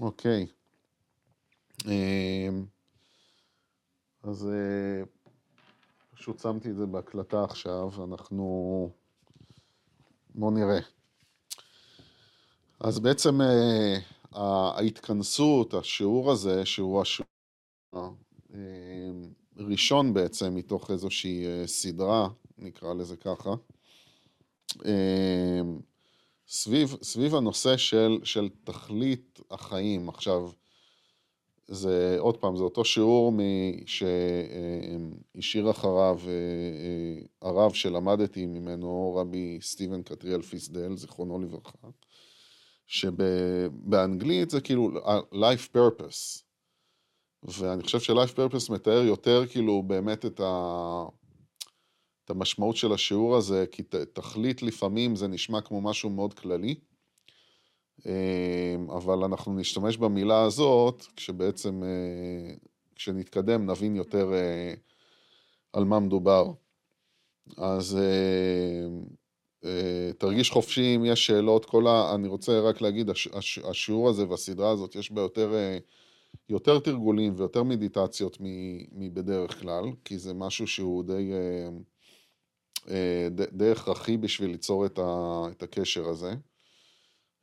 אוקיי. אמ, אז אה, פשוט שמתי את זה בהקלטה עכשיו, אנחנו... בואו נראה. אז בעצם אה, ההתכנסות, השיעור הזה, שהוא השיעור הראשון אה, בעצם מתוך איזושהי סדרה, נקרא לזה ככה, סביב, סביב הנושא של, של תכלית החיים. עכשיו, זה, עוד פעם, זה אותו שיעור שהשאיר אחריו אה, אה, הרב שלמדתי ממנו, רבי סטיבן קטריאל פיסדל, זיכרונו לברכה, שבאנגלית זה כאילו life purpose. ואני חושב ש-life purpose מתאר יותר כאילו באמת את, ה... המשמעות של השיעור הזה, כי תכלית לפעמים זה נשמע כמו משהו מאוד כללי. אמ, אבל אנחנו נשתמש במילה הזאת, כשבעצם, אה, כשנתקדם נבין יותר אה, על מה מדובר. אז אה, תרגיש חופשי אם יש שאלות, כל ה... אני רוצה רק להגיד, השיעור הזה והסדרה הזאת, יש בה יותר, יותר תרגולים ויותר מדיטציות מבדרך כלל, כי זה משהו שהוא די, די הכרחי בשביל ליצור את הקשר הזה.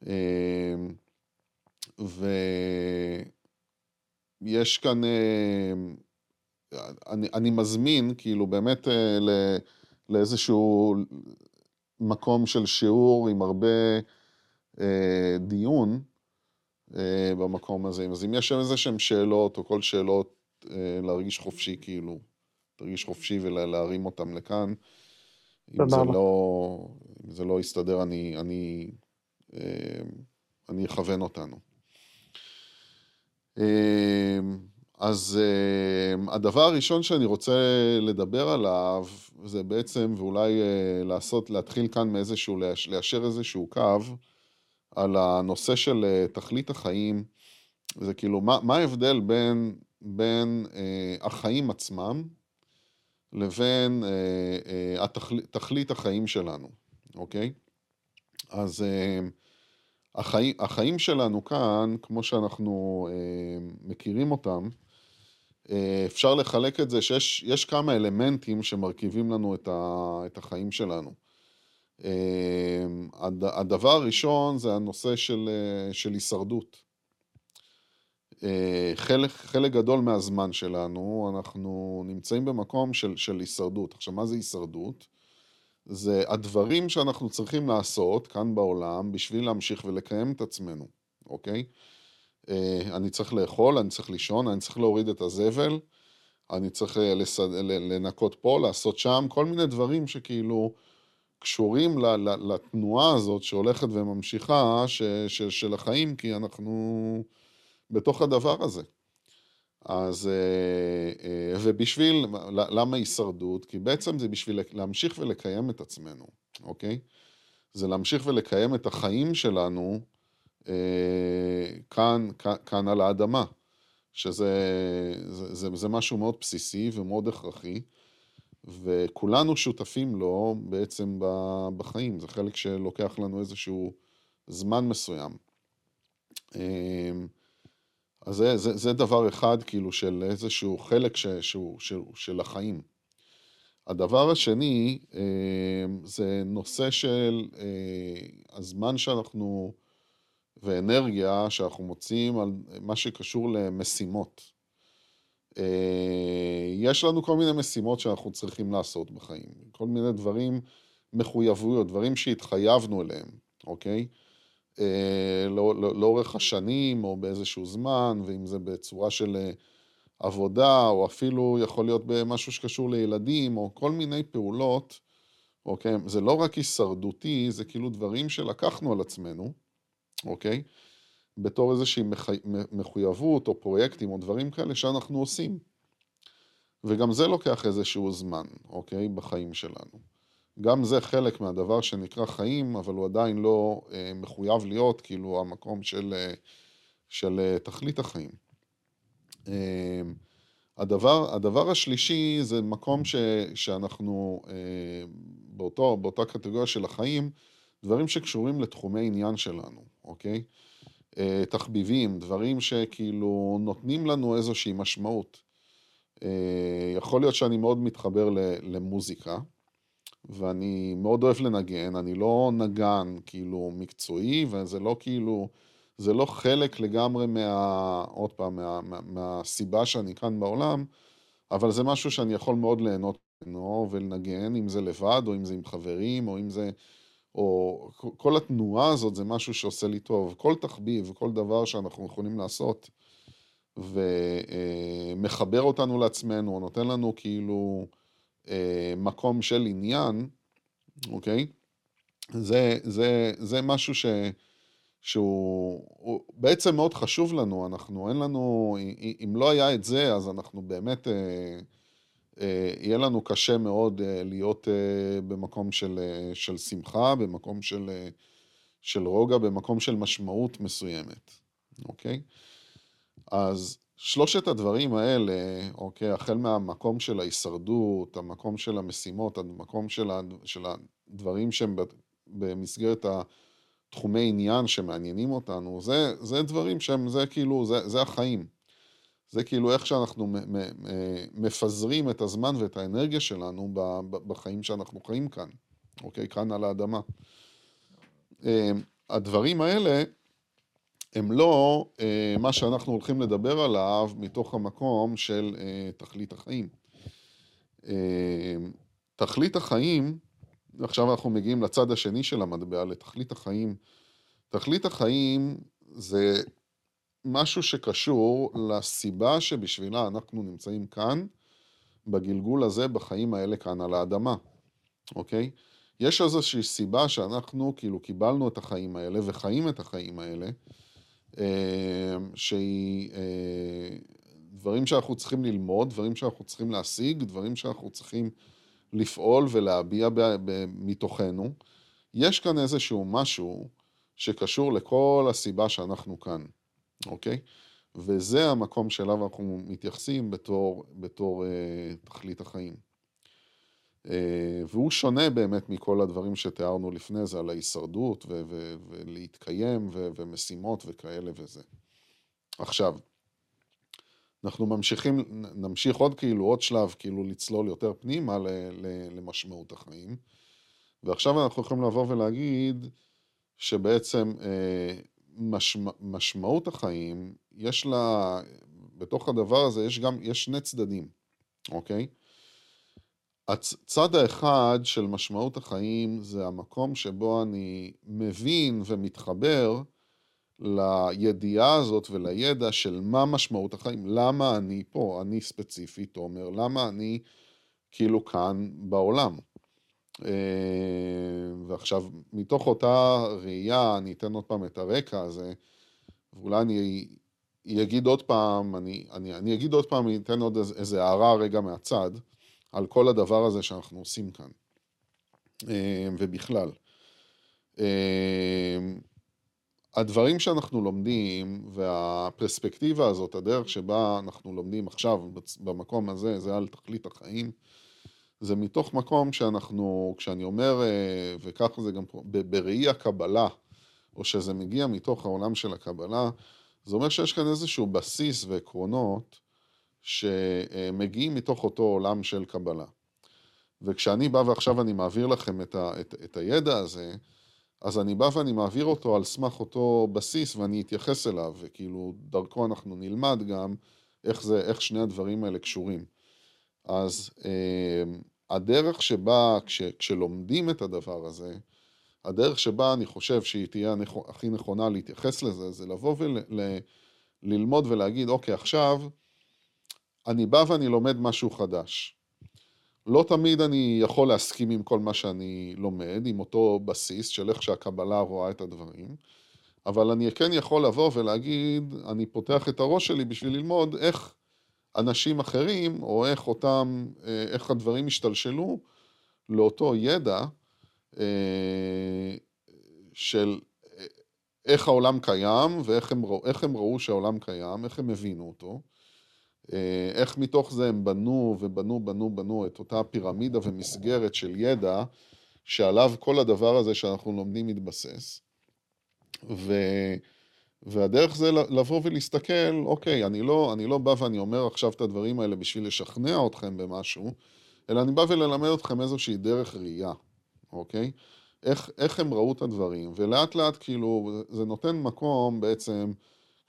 אמ, ויש כאן, אמ, אני, אני מזמין כאילו באמת אה, לאיזשהו מקום של שיעור עם הרבה אה, דיון אה, במקום הזה. אז אם יש שם איזה שהן שאלות או כל שאלות, להרגיש חופשי כאילו, להרגיש חופשי ולהרים אותם לכאן. אם זה לא, אם זה לא יסתדר, אני, אני אמ, אני אכוון אותנו. אמ, אז אמ, הדבר הראשון שאני רוצה לדבר עליו, זה בעצם, ואולי אה, לעשות, להתחיל כאן מאיזשהו, ליישר איזשהו קו, על הנושא של אה, תכלית החיים, זה כאילו, מה, מה ההבדל בין, בין אה, החיים עצמם לבין אה, אה, התכל, תכלית החיים שלנו, אוקיי? אז אה, החיים, החיים שלנו כאן, כמו שאנחנו אה, מכירים אותם, אה, אפשר לחלק את זה שיש כמה אלמנטים שמרכיבים לנו את, ה, את החיים שלנו. אה, הד, הדבר הראשון זה הנושא של, אה, של הישרדות. אה, חלק, חלק גדול מהזמן שלנו, אנחנו נמצאים במקום של, של הישרדות. עכשיו, מה זה הישרדות? זה הדברים שאנחנו צריכים לעשות כאן בעולם בשביל להמשיך ולקיים את עצמנו, אוקיי? אה, אני צריך לאכול, אני צריך לישון, אני צריך להוריד את הזבל, אני צריך אה, לסד... לנקות פה, לעשות שם, כל מיני דברים שכאילו קשורים לתנועה הזאת שהולכת וממשיכה ש... של החיים, כי אנחנו בתוך הדבר הזה. אז, אה, אה, ובשביל, למה הישרדות? כי בעצם זה בשביל להמשיך ולקיים את עצמנו, אוקיי? זה להמשיך ולקיים את החיים שלנו אה, כאן, כאן, על האדמה, שזה זה, זה, זה משהו מאוד בסיסי ומאוד הכרחי, וכולנו שותפים לו בעצם בחיים, זה חלק שלוקח לנו איזשהו זמן מסוים. אז זה, זה, זה דבר אחד, כאילו, של איזשהו חלק ש, שהוא, שהוא, של החיים. הדבר השני, אה, זה נושא של אה, הזמן שאנחנו, ואנרגיה שאנחנו מוצאים על מה שקשור למשימות. אה, יש לנו כל מיני משימות שאנחנו צריכים לעשות בחיים, כל מיני דברים, מחויבויות, דברים שהתחייבנו אליהם, אוקיי? אה, לא, לא, לאורך השנים או באיזשהו זמן, ואם זה בצורה של אה, עבודה, או אפילו יכול להיות במשהו שקשור לילדים, או כל מיני פעולות, אוקיי? זה לא רק הישרדותי, זה כאילו דברים שלקחנו על עצמנו, אוקיי? בתור איזושהי מחויבות או פרויקטים או דברים כאלה שאנחנו עושים. וגם זה לוקח איזשהו זמן, אוקיי? בחיים שלנו. גם זה חלק מהדבר שנקרא חיים, אבל הוא עדיין לא אה, מחויב להיות כאילו המקום של, אה, של אה, תכלית החיים. אה, הדבר, הדבר השלישי זה מקום ש, שאנחנו אה, באותו, באותה קטגוריה של החיים, דברים שקשורים לתחומי עניין שלנו, אוקיי? אה, תחביבים, דברים שכאילו נותנים לנו איזושהי משמעות. אה, יכול להיות שאני מאוד מתחבר למוזיקה, ואני מאוד אוהב לנגן, אני לא נגן כאילו מקצועי, וזה לא כאילו, זה לא חלק לגמרי מה... עוד פעם, מה, מה, מהסיבה שאני כאן בעולם, אבל זה משהו שאני יכול מאוד ליהנות ממנו ולנגן, אם זה לבד, או אם זה עם חברים, או אם זה... או כל התנועה הזאת זה משהו שעושה לי טוב. כל תחביב, כל דבר שאנחנו יכולים לעשות, ומחבר אותנו לעצמנו, או נותן לנו כאילו אה, מקום של עניין, אוקיי? זה, זה, זה משהו ש, שהוא בעצם מאוד חשוב לנו, אנחנו, אין לנו, אם לא היה את זה, אז אנחנו באמת, אה, אה, יהיה לנו קשה מאוד להיות במקום של, של שמחה, במקום של, של רוגע, במקום של משמעות מסוימת, אוקיי? אז שלושת הדברים האלה, אוקיי, החל מהמקום של ההישרדות, המקום של המשימות, המקום של, של הדברים שהם במסגרת התחומי עניין שמעניינים אותנו, זה, זה דברים שהם, זה כאילו, זה, זה החיים. זה כאילו איך שאנחנו מפזרים את הזמן ואת האנרגיה שלנו בחיים שאנחנו חיים כאן, אוקיי? כאן על האדמה. אה, הדברים האלה, הם לא אה, מה שאנחנו הולכים לדבר עליו מתוך המקום של אה, תכלית החיים. אה, תכלית החיים, עכשיו אנחנו מגיעים לצד השני של המטבע, לתכלית החיים. תכלית החיים זה משהו שקשור לסיבה שבשבילה אנחנו נמצאים כאן, בגלגול הזה, בחיים האלה כאן על האדמה, אוקיי? יש איזושהי סיבה שאנחנו כאילו קיבלנו את החיים האלה וחיים את החיים האלה, שהיא אה, דברים שאנחנו צריכים ללמוד, דברים שאנחנו צריכים להשיג, דברים שאנחנו צריכים לפעול ולהביע מתוכנו. יש כאן איזשהו משהו שקשור לכל הסיבה שאנחנו כאן, אוקיי? וזה המקום שאליו אנחנו מתייחסים בתור, בתור אה, תכלית החיים. אה, והוא שונה באמת מכל הדברים שתיארנו לפני זה על ההישרדות ו- ו- ולהתקיים ו- ומשימות וכאלה וזה. עכשיו, אנחנו ממשיכים, נמשיך עוד כאילו, עוד שלב, כאילו לצלול יותר פנימה ל- ל- למשמעות החיים. ועכשיו אנחנו יכולים לבוא ולהגיד שבעצם אה, משמע, משמעות החיים, יש לה, בתוך הדבר הזה יש גם, יש שני צדדים, אוקיי? הצד האחד של משמעות החיים זה המקום שבו אני מבין ומתחבר לידיעה הזאת ולידע של מה משמעות החיים, למה אני פה, אני ספציפית תומר, למה אני כאילו כאן בעולם. אה, ועכשיו, מתוך אותה ראייה, אני אתן עוד פעם את הרקע הזה, ואולי אני אגיד עוד פעם, אני, אני, אני אגיד עוד פעם, אני אתן עוד איזה הערה רגע מהצד. על כל הדבר הזה שאנחנו עושים כאן, אה, ובכלל. אה, הדברים שאנחנו לומדים והפרספקטיבה הזאת, הדרך שבה אנחנו לומדים עכשיו במקום הזה, זה על תכלית החיים, זה מתוך מקום שאנחנו, כשאני אומר, אה, וככה זה גם פה, בראי הקבלה, או שזה מגיע מתוך העולם של הקבלה, זה אומר שיש כאן איזשהו בסיס ועקרונות שמגיעים מתוך אותו עולם של קבלה. וכשאני בא ועכשיו אני מעביר לכם את, ה, את, את הידע הזה, אז אני בא ואני מעביר אותו על סמך אותו בסיס ואני אתייחס אליו, וכאילו דרכו אנחנו נלמד גם איך, זה, איך שני הדברים האלה קשורים. אז אה, הדרך שבה, כש, כשלומדים את הדבר הזה, הדרך שבה אני חושב שהיא תהיה הכי נכונה להתייחס לזה, זה לבוא וללמוד ול, ולהגיד, אוקיי, עכשיו, אני בא ואני לומד משהו חדש. לא תמיד אני יכול להסכים עם כל מה שאני לומד, עם אותו בסיס של איך שהקבלה רואה את הדברים, אבל אני כן יכול לבוא ולהגיד, אני פותח את הראש שלי בשביל ללמוד איך אנשים אחרים, או איך אותם, אה, איך הדברים השתלשלו לאותו ידע אה, של אה, איך העולם קיים ואיך הם, הם ראו שהעולם קיים, איך הם הבינו אותו. אה, איך מתוך זה הם בנו ובנו, בנו, בנו את אותה פירמידה ומסגרת של ידע, שעליו כל הדבר הזה שאנחנו לומדים מתבסס. ו, והדרך זה לבוא ולהסתכל, אוקיי, אני לא, אני לא בא ואני אומר עכשיו את הדברים האלה בשביל לשכנע אתכם במשהו, אלא אני בא וללמד אתכם איזושהי דרך ראייה, אוקיי? איך, איך הם ראו את הדברים, ולאט לאט כאילו זה נותן מקום בעצם,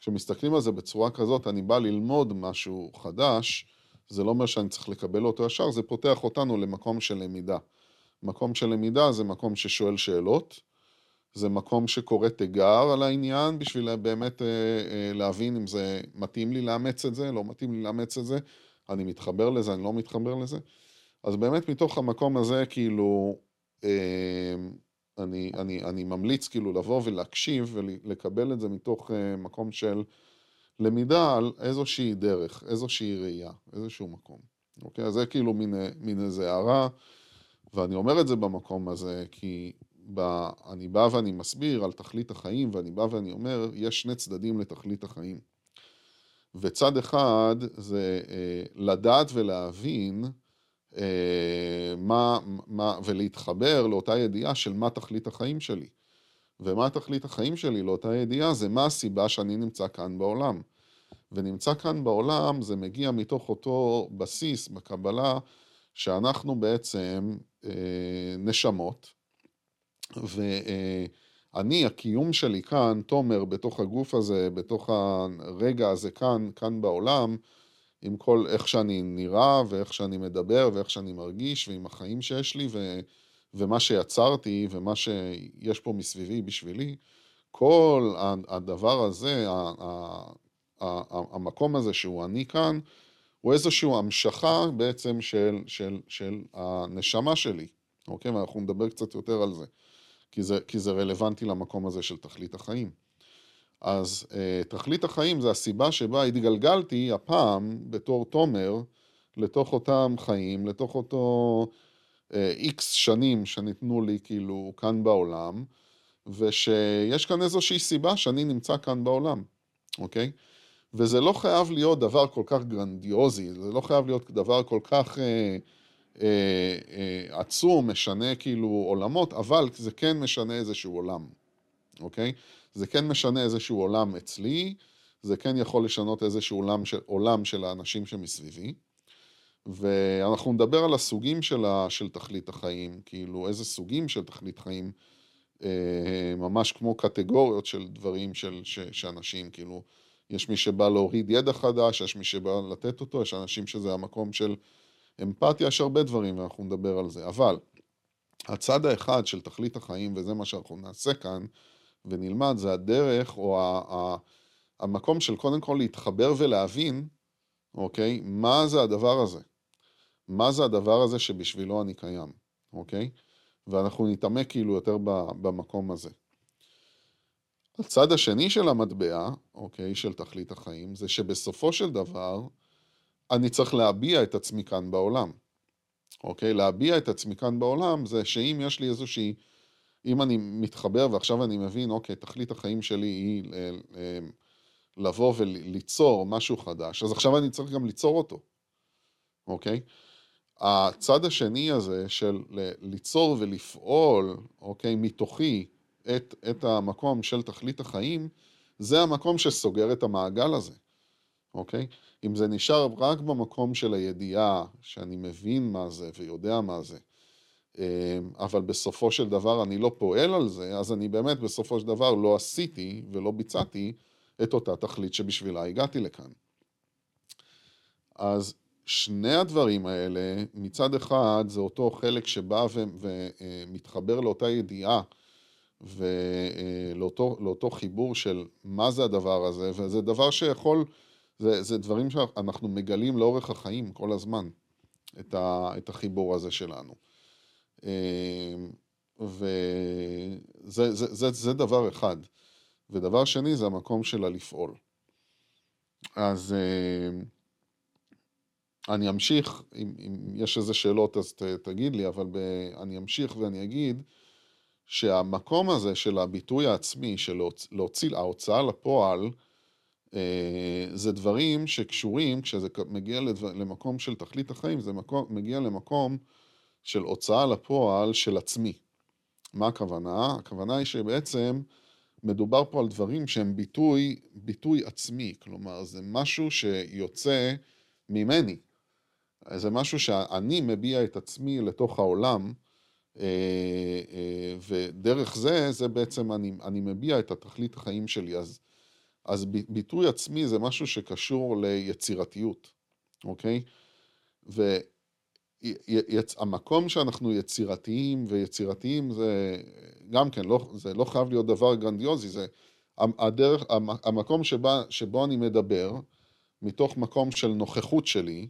כשמסתכלים על זה בצורה כזאת, אני בא ללמוד משהו חדש, זה לא אומר שאני צריך לקבל אותו ישר, זה פותח אותנו למקום של למידה. מקום של למידה זה מקום ששואל שאלות, זה מקום שקורא תיגר על העניין בשביל באמת אה, אה, להבין אם זה מתאים לי לאמץ את זה, לא מתאים לי לאמץ את זה, אני מתחבר לזה, אני לא מתחבר לזה. אז באמת מתוך המקום הזה, כאילו, אה, אני, אני, אני ממליץ כאילו לבוא ולהקשיב ולקבל את זה מתוך מקום של למידה על איזושהי דרך, איזושהי ראייה, איזשהו מקום. אוקיי? אז זה כאילו מין, מין איזה הערה, ואני אומר את זה במקום הזה כי ב, אני בא ואני מסביר על תכלית החיים, ואני בא ואני אומר, יש שני צדדים לתכלית החיים. וצד אחד זה אה, לדעת ולהבין אה, מה, מה, ולהתחבר לאותה ידיעה של מה תכלית החיים שלי. ומה תכלית החיים שלי לאותה ידיעה זה מה הסיבה שאני נמצא כאן בעולם. ונמצא כאן בעולם זה מגיע מתוך אותו בסיס בקבלה שאנחנו בעצם אה, נשמות, ואני, הקיום שלי כאן, תומר, בתוך הגוף הזה, בתוך הרגע הזה כאן, כאן בעולם, עם כל איך שאני נראה ואיך שאני מדבר ואיך שאני מרגיש ועם החיים שיש לי ו, ומה שיצרתי ומה שיש פה מסביבי בשבילי, כל הדבר הזה, המקום הזה שהוא אני כאן, הוא איזושהי המשכה בעצם של, של, של הנשמה שלי, אוקיי? ואנחנו נדבר קצת יותר על זה. כי זה, כי זה רלוונטי למקום הזה של תכלית החיים. אז אה, תכלית החיים זה הסיבה שבה התגלגלתי הפעם בתור תומר לתוך אותם חיים, לתוך אותו איקס אה, שנים שניתנו לי כאילו כאן בעולם, ושיש כאן איזושהי סיבה שאני נמצא כאן בעולם, אוקיי? וזה לא חייב להיות דבר כל כך גרנדיוזי, זה לא חייב להיות דבר כל כך... אה, אה, אה, עצום, משנה כאילו עולמות, אבל זה כן משנה איזשהו עולם, אוקיי? זה כן משנה איזשהו עולם אצלי, זה כן יכול לשנות איזשהו עולם של, עולם של האנשים שמסביבי. ואנחנו נדבר על הסוגים של, ה, של תכלית החיים, כאילו איזה סוגים של תכלית חיים, אה, ממש כמו קטגוריות של דברים של, ש, שאנשים, כאילו, יש מי שבא להוריד ידע חדש, יש מי שבא לתת אותו, יש אנשים שזה המקום של אמפתיה, יש הרבה דברים ואנחנו נדבר על זה, אבל הצד האחד של תכלית החיים, וזה מה שאנחנו נעשה כאן ונלמד, זה הדרך או ה- ה- המקום של קודם כל להתחבר ולהבין, אוקיי, מה זה הדבר הזה? מה זה הדבר הזה שבשבילו אני קיים, אוקיי? ואנחנו נתעמק כאילו יותר במקום הזה. הצד השני של המטבע, אוקיי, של תכלית החיים, זה שבסופו של דבר, אני צריך להביע את עצמי כאן בעולם. אוקיי? להביע את עצמי כאן בעולם זה שאם יש לי איזושהי... אם אני מתחבר ועכשיו אני מבין, אוקיי, תכלית החיים שלי היא אה, אה, לבוא וליצור משהו חדש, אז עכשיו אני צריך גם ליצור אותו, אוקיי? הצד השני הזה של ליצור ולפעול, אוקיי, מתוכי את, את המקום של תכלית החיים, זה המקום שסוגר את המעגל הזה. אוקיי? אם זה נשאר רק במקום של הידיעה, שאני מבין מה זה ויודע מה זה, אבל בסופו של דבר אני לא פועל על זה, אז אני באמת בסופו של דבר לא עשיתי ולא ביצעתי את אותה תכלית שבשבילה הגעתי לכאן. אז שני הדברים האלה, מצד אחד זה אותו חלק שבא ומתחבר לאותה ידיעה ולאותו חיבור של מה זה הדבר הזה, וזה דבר שיכול זה, זה דברים שאנחנו מגלים לאורך החיים כל הזמן, את, ה, את החיבור הזה שלנו. אמ, וזה זה, זה, זה דבר אחד. ודבר שני זה המקום שלה לפעול. אז אמ, אני אמשיך, אם, אם יש איזה שאלות אז ת, תגיד לי, אבל ב, אני אמשיך ואני אגיד שהמקום הזה של הביטוי העצמי, של להוציא, ההוצאה לפועל, אה, זה דברים שקשורים, כשזה מגיע למקום של תכלית החיים, זה מקום, מגיע למקום של הוצאה לפועל של עצמי. מה הכוונה? הכוונה היא שבעצם מדובר פה על דברים שהם ביטוי, ביטוי עצמי, כלומר זה משהו שיוצא ממני. זה משהו שאני מביע את עצמי לתוך העולם, אה, אה, ודרך זה, זה בעצם אני, אני מביע את התכלית החיים שלי. אז, אז ביטוי עצמי זה משהו שקשור ליצירתיות, אוקיי? והמקום שאנחנו יצירתיים, ויצירתיים זה גם כן, לא, זה לא חייב להיות דבר גרנדיוזי, זה הדרך, המקום שבה, שבו אני מדבר, מתוך מקום של נוכחות שלי,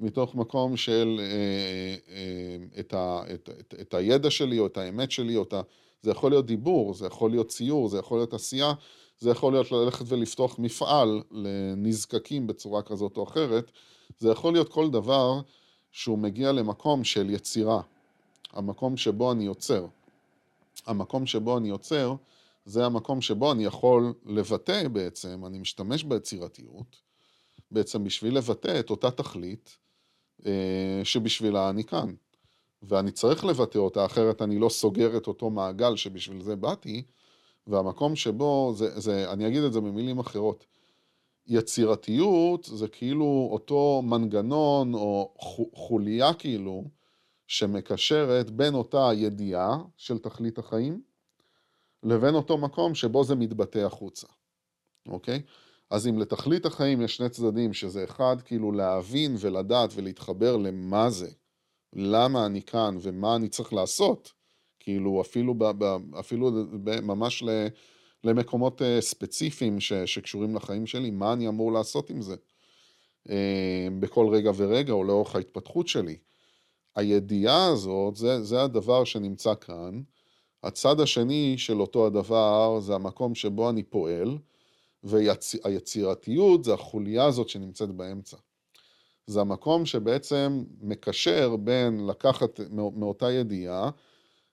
מתוך מקום של אה, אה, את, ה, את, את, את הידע שלי או את האמת שלי, או את ה, זה יכול להיות דיבור, זה יכול להיות ציור, זה יכול להיות עשייה, זה יכול להיות ללכת ולפתוח מפעל לנזקקים בצורה כזאת או אחרת, זה יכול להיות כל דבר שהוא מגיע למקום של יצירה, המקום שבו אני יוצר. המקום שבו אני יוצר, זה המקום שבו אני יכול לבטא בעצם, אני משתמש ביצירתיות, בעצם בשביל לבטא את אותה תכלית אה, שבשבילה אני כאן. ואני צריך לבטא אותה, אחרת אני לא סוגר את אותו מעגל שבשביל זה באתי, והמקום שבו, זה, זה, אני אגיד את זה במילים אחרות, יצירתיות זה כאילו אותו מנגנון או חוליה כאילו שמקשרת בין אותה ידיעה של תכלית החיים לבין אותו מקום שבו זה מתבטא החוצה, אוקיי? אז אם לתכלית החיים יש שני צדדים, שזה אחד, כאילו להבין ולדעת ולהתחבר למה זה, למה אני כאן ומה אני צריך לעשות, כאילו אפילו, ב, ב, אפילו ב, ממש ל, למקומות אה, ספציפיים ש, שקשורים לחיים שלי, מה אני אמור לעשות עם זה אה, בכל רגע ורגע או לאורך ההתפתחות שלי. הידיעה הזאת, זה, זה הדבר שנמצא כאן. הצד השני של אותו הדבר זה המקום שבו אני פועל, והיצירתיות זה החוליה הזאת שנמצאת באמצע. זה המקום שבעצם מקשר בין לקחת מאותה ידיעה,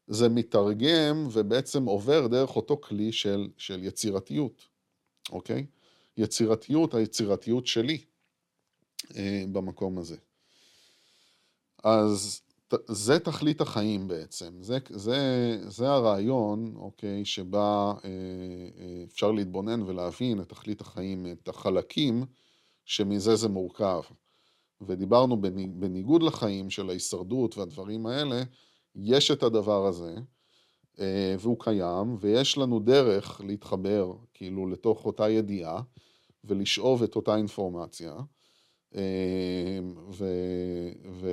זה מתרגם ובעצם עובר דרך אותו כלי של, של יצירתיות, אוקיי? יצירתיות, היצירתיות שלי אה, במקום הזה. אז זה תכלית החיים בעצם, זה, זה, זה הרעיון, אוקיי, שבה אה, אה, אפשר להתבונן ולהבין את תכלית החיים, את החלקים שמזה זה מורכב. ודיברנו בניגוד לחיים של ההישרדות והדברים האלה, יש את הדבר הזה, אה, והוא קיים, ויש לנו דרך להתחבר כאילו לתוך אותה ידיעה ולשאוב את אותה אינפורמציה. אמ, ו, ו,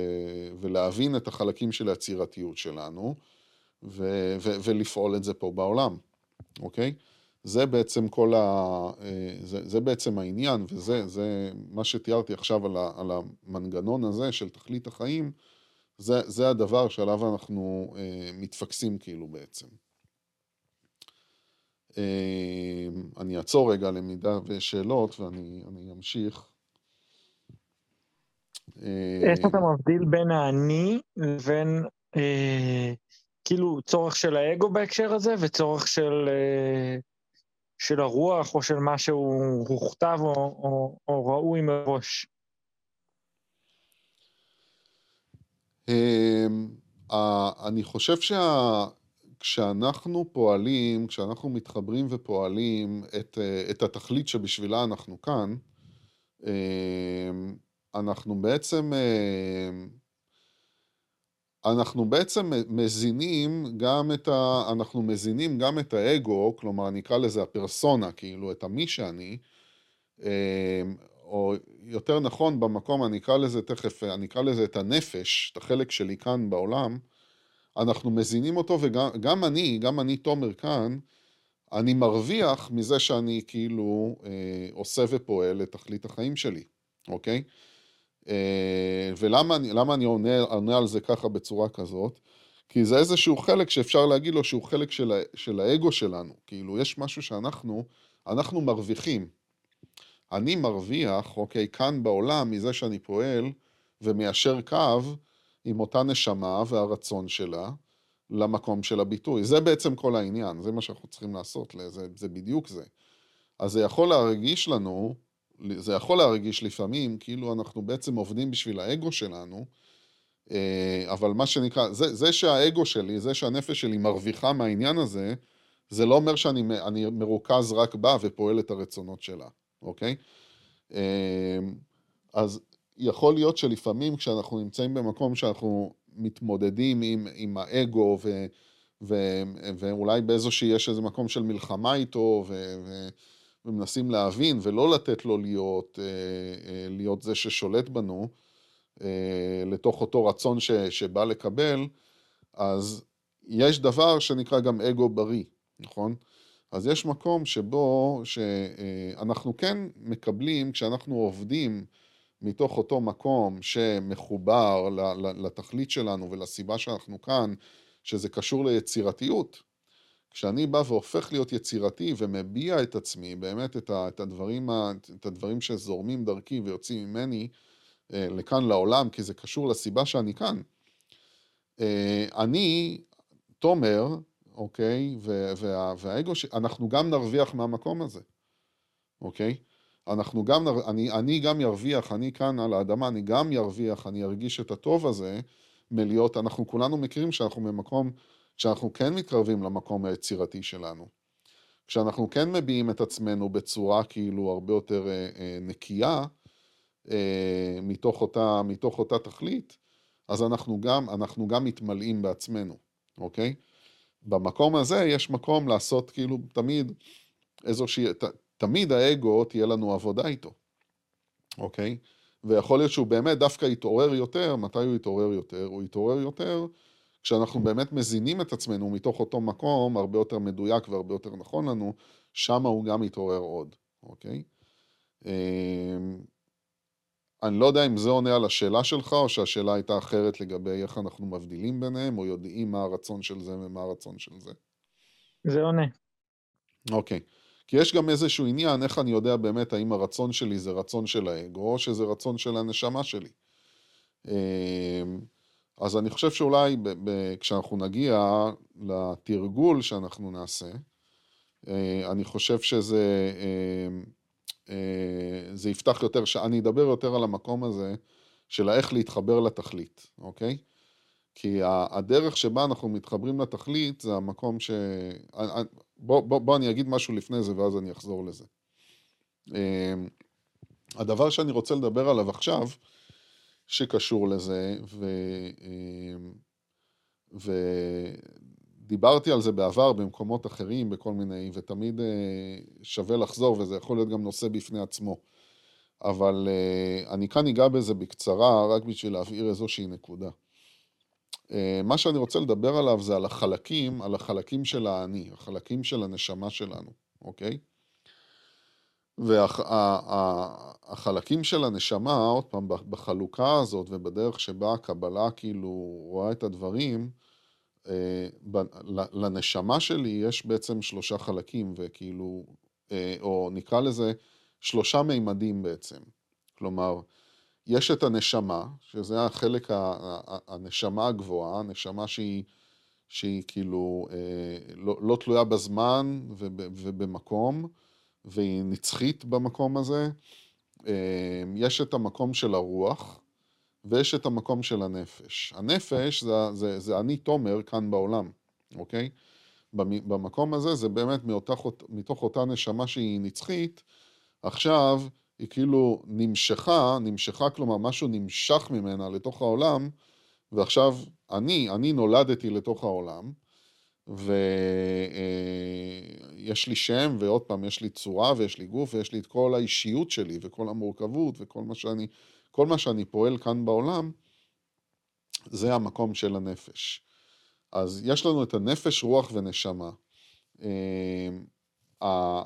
ולהבין את החלקים של היצירתיות שלנו, ו, ו, ולפעול את זה פה בעולם, אוקיי? זה בעצם כל ה... אה, זה, זה בעצם העניין, וזה זה מה שתיארתי עכשיו על, ה, על המנגנון הזה של תכלית החיים, זה, זה הדבר שעליו אנחנו אה, מתפקסים כאילו בעצם. אה, אני אעצור רגע למידה ושאלות ואני אמשיך. איך אתה מבדיל בין האני לבין אה, כאילו צורך של האגו בהקשר הזה וצורך של, אה, של הרוח או של מה שהוא הוכתב או, או, או ראוי מראש? אני חושב שכשאנחנו פועלים, כשאנחנו מתחברים ופועלים את, אה, את התכלית שבשבילה אנחנו כאן, אמ, אנחנו בעצם, אה, אנחנו בעצם מזינים גם את ה... אנחנו מזינים גם את האגו, כלומר נקרא לזה הפרסונה, כאילו את המי שאני, או יותר נכון במקום, אני אקרא לזה תכף, אני אקרא לזה את הנפש, את החלק שלי כאן בעולם, אנחנו מזינים אותו וגם אני, גם אני תומר כאן, אני מרוויח מזה שאני כאילו אה, עושה ופועל לתכלית החיים שלי, אוקיי? אה, ולמה אני, אני עונה, עונה על זה ככה בצורה כזאת? כי זה איזשהו חלק שאפשר להגיד לו שהוא חלק של, של האגו שלנו. כאילו, יש משהו שאנחנו, אנחנו מרוויחים. אני מרוויח, אוקיי, כאן בעולם, מזה שאני פועל ומיישר קו עם אותה נשמה והרצון שלה למקום של הביטוי. זה בעצם כל העניין, זה מה שאנחנו צריכים לעשות, זה, זה בדיוק זה. אז זה יכול להרגיש לנו זה יכול להרגיש לפעמים כאילו אנחנו בעצם עובדים בשביל האגו שלנו, אה, אבל מה שנקרא, זה, זה שהאגו שלי, זה שהנפש שלי מרוויחה מהעניין הזה, זה לא אומר שאני מרוכז רק בה ופועל את הרצונות שלה, אוקיי? אמ, אז יכול להיות שלפעמים כשאנחנו נמצאים במקום שאנחנו מתמודדים עם, עם האגו ו, ו, ואולי באיזושהי, יש איזה מקום של מלחמה איתו ו, ו, ומנסים להבין ולא לתת לו להיות, אה, אה, להיות זה ששולט בנו אה, לתוך אותו רצון ש, שבא לקבל, אז יש דבר שנקרא גם אגו בריא, נכון? אז יש מקום שבו שאנחנו כן מקבלים, כשאנחנו עובדים מתוך אותו מקום שמחובר לתכלית שלנו ולסיבה שאנחנו כאן, שזה קשור ליצירתיות, כשאני בא והופך להיות יצירתי ומביע את עצמי, באמת את, הדברים, את הדברים שזורמים דרכי ויוצאים ממני אה, לכאן לעולם, כי זה קשור לסיבה שאני כאן, אה, אני, תומר, אוקיי, וה, והאגו, אנחנו גם נרוויח מהמקום הזה, אוקיי? אנחנו גם, אני, אני גם ירוויח, אני כאן על האדמה, אני גם ירוויח, אני ארגיש את הטוב הזה מלהיות, אנחנו כולנו מכירים שאנחנו במקום, כשאנחנו כן מתקרבים למקום היצירתי שלנו, כשאנחנו כן מביעים את עצמנו בצורה כאילו הרבה יותר אה, אה, נקייה, אה, מתוך, אותה, מתוך אותה תכלית, אז אנחנו גם, אנחנו גם מתמלאים בעצמנו, אוקיי? במקום הזה יש מקום לעשות כאילו תמיד איזושהי, ת, תמיד האגו תהיה לנו עבודה איתו, אוקיי? ויכול להיות שהוא באמת דווקא יתעורר יותר, מתי הוא יתעורר יותר? הוא יתעורר יותר כשאנחנו באמת מזינים את עצמנו מתוך אותו מקום הרבה יותר מדויק והרבה יותר נכון לנו, שם הוא גם יתעורר עוד, אוקיי? אמ, אני לא יודע אם זה עונה על השאלה שלך, או שהשאלה הייתה אחרת לגבי איך אנחנו מבדילים ביניהם, או יודעים מה הרצון של זה ומה הרצון של זה. זה עונה. אוקיי. כי יש גם איזשהו עניין, איך אני יודע באמת האם הרצון שלי זה רצון של האגו, או שזה רצון של הנשמה שלי. אמ, אז אני חושב שאולי ב- ב- כשאנחנו נגיע לתרגול שאנחנו נעשה, אה, אני חושב שזה... אמ, זה יפתח יותר, אני אדבר יותר על המקום הזה של איך להתחבר לתכלית, אוקיי? כי הדרך שבה אנחנו מתחברים לתכלית זה המקום ש... בוא, בוא, בוא אני אגיד משהו לפני זה ואז אני אחזור לזה. אה, הדבר שאני רוצה לדבר עליו עכשיו, שקשור לזה, ו... אה, ו... דיברתי על זה בעבר במקומות אחרים, בכל מיני, ותמיד אה, שווה לחזור, וזה יכול להיות גם נושא בפני עצמו. אבל אה, אני כאן אגע בזה בקצרה, רק בשביל להבהיר איזושהי נקודה. אה, מה שאני רוצה לדבר עליו זה על החלקים, על החלקים של האני, החלקים של הנשמה שלנו, אוקיי? והחלקים של הנשמה, עוד פעם, בחלוקה הזאת ובדרך שבה הקבלה כאילו רואה את הדברים, לנשמה שלי יש בעצם שלושה חלקים, וכאילו, אה, או נקרא לזה שלושה מימדים בעצם. כלומר, יש את הנשמה, שזה החלק, הנשמה הגבוהה, הנשמה שהיא, שהיא כאילו אה, לא, לא תלויה בזמן ובמקום, והיא נצחית במקום הזה. יש את המקום של הרוח, ויש את המקום של הנפש. הנפש זה, זה, זה אני תומר כאן בעולם, אוקיי? במקום הזה זה באמת מאותך, מתוך אותה נשמה שהיא נצחית, עכשיו היא כאילו נמשכה, נמשכה כלומר משהו נמשך ממנה לתוך העולם, ועכשיו אני, אני נולדתי לתוך העולם, ויש אה, לי שם, ועוד פעם, יש לי צורה, ויש לי גוף, ויש לי את כל האישיות שלי, וכל המורכבות, וכל מה שאני כל מה שאני פועל כאן בעולם, זה המקום של הנפש. אז יש לנו את הנפש, רוח ונשמה. אה,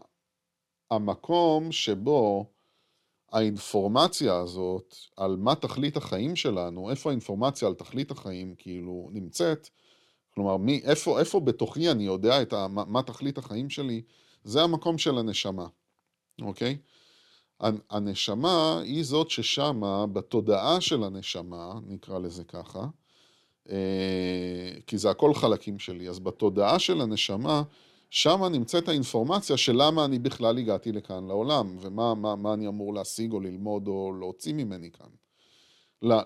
המקום שבו האינפורמציה הזאת על מה תכלית החיים שלנו, איפה האינפורמציה על תכלית החיים כאילו נמצאת, כלומר, מי, איפה, איפה בתוכי אני יודע את ה, מה, מה תכלית החיים שלי, זה המקום של הנשמה, אוקיי? הנשמה היא זאת ששמה, בתודעה של הנשמה, נקרא לזה ככה, אה, כי זה הכל חלקים שלי, אז בתודעה של הנשמה, שמה נמצאת האינפורמציה של למה אני בכלל הגעתי לכאן לעולם, ומה מה, מה אני אמור להשיג או ללמוד או להוציא ממני כאן.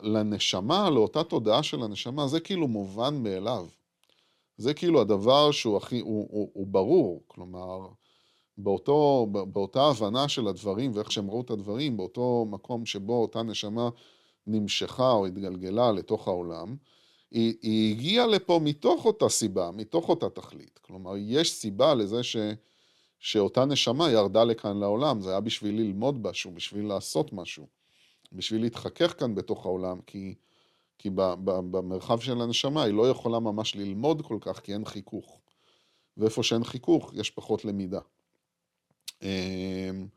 לנשמה, לאותה תודעה של הנשמה, זה כאילו מובן מאליו. זה כאילו הדבר שהוא הכי, הוא, הוא, הוא ברור, כלומר, באותו, באותה הבנה של הדברים ואיך שהם ראו את הדברים, באותו מקום שבו אותה נשמה נמשכה או התגלגלה לתוך העולם, היא, היא הגיעה לפה מתוך אותה סיבה, מתוך אותה תכלית. כלומר, יש סיבה לזה ש, שאותה נשמה ירדה לכאן לעולם, זה היה בשביל ללמוד משהו, בשביל לעשות משהו, בשביל להתחכך כאן בתוך העולם, כי, כי ב, ב, במרחב של הנשמה היא לא יכולה ממש ללמוד כל כך, כי אין חיכוך. ואיפה שאין חיכוך, יש פחות למידה. אמ,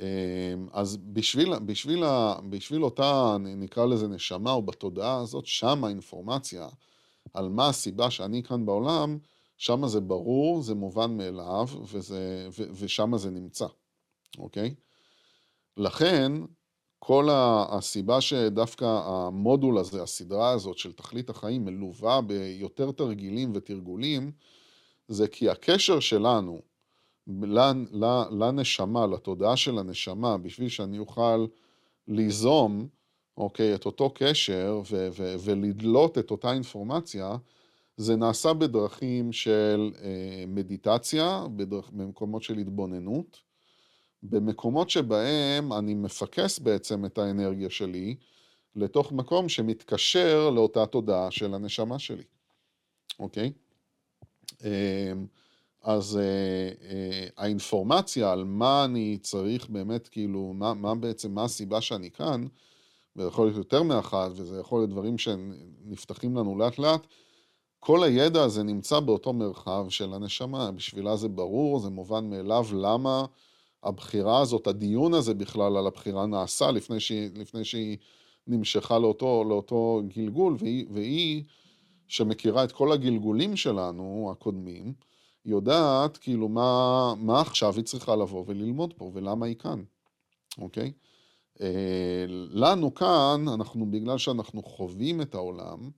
אמ, אז בשביל, בשביל, בשביל אותה, נקרא לזה נשמה, או בתודעה הזאת, שם האינפורמציה על מה הסיבה שאני כאן בעולם, שם זה ברור, זה מובן מאליו, וזה, ו, ושם זה נמצא, אוקיי? לכן, כל הסיבה שדווקא המודול הזה, הסדרה הזאת של תכלית החיים, מלווה ביותר תרגילים ותרגולים, זה כי הקשר שלנו לנשמה, לתודעה של הנשמה, בשביל שאני אוכל ליזום, אוקיי, את אותו קשר ו- ו- ולדלות את אותה אינפורמציה, זה נעשה בדרכים של אה, מדיטציה, בדרכ, במקומות של התבוננות, במקומות שבהם אני מפקס בעצם את האנרגיה שלי לתוך מקום שמתקשר לאותה תודעה של הנשמה שלי, אוקיי? אה, אז uh, uh, האינפורמציה על מה אני צריך באמת, כאילו, מה, מה בעצם, מה הסיבה שאני כאן, וזה יכול להיות יותר מאחד, וזה יכול להיות דברים שנפתחים לנו לאט לאט, כל הידע הזה נמצא באותו מרחב של הנשמה, בשבילה זה ברור, זה מובן מאליו למה הבחירה הזאת, הדיון הזה בכלל על הבחירה נעשה לפני שהיא, לפני שהיא נמשכה לאותו, לאותו גלגול, והיא, והיא שמכירה את כל הגלגולים שלנו, הקודמים, יודעת כאילו מה, מה עכשיו היא צריכה לבוא וללמוד פה ולמה היא כאן, אוקיי? אה, לנו כאן, אנחנו, בגלל שאנחנו חווים את העולם,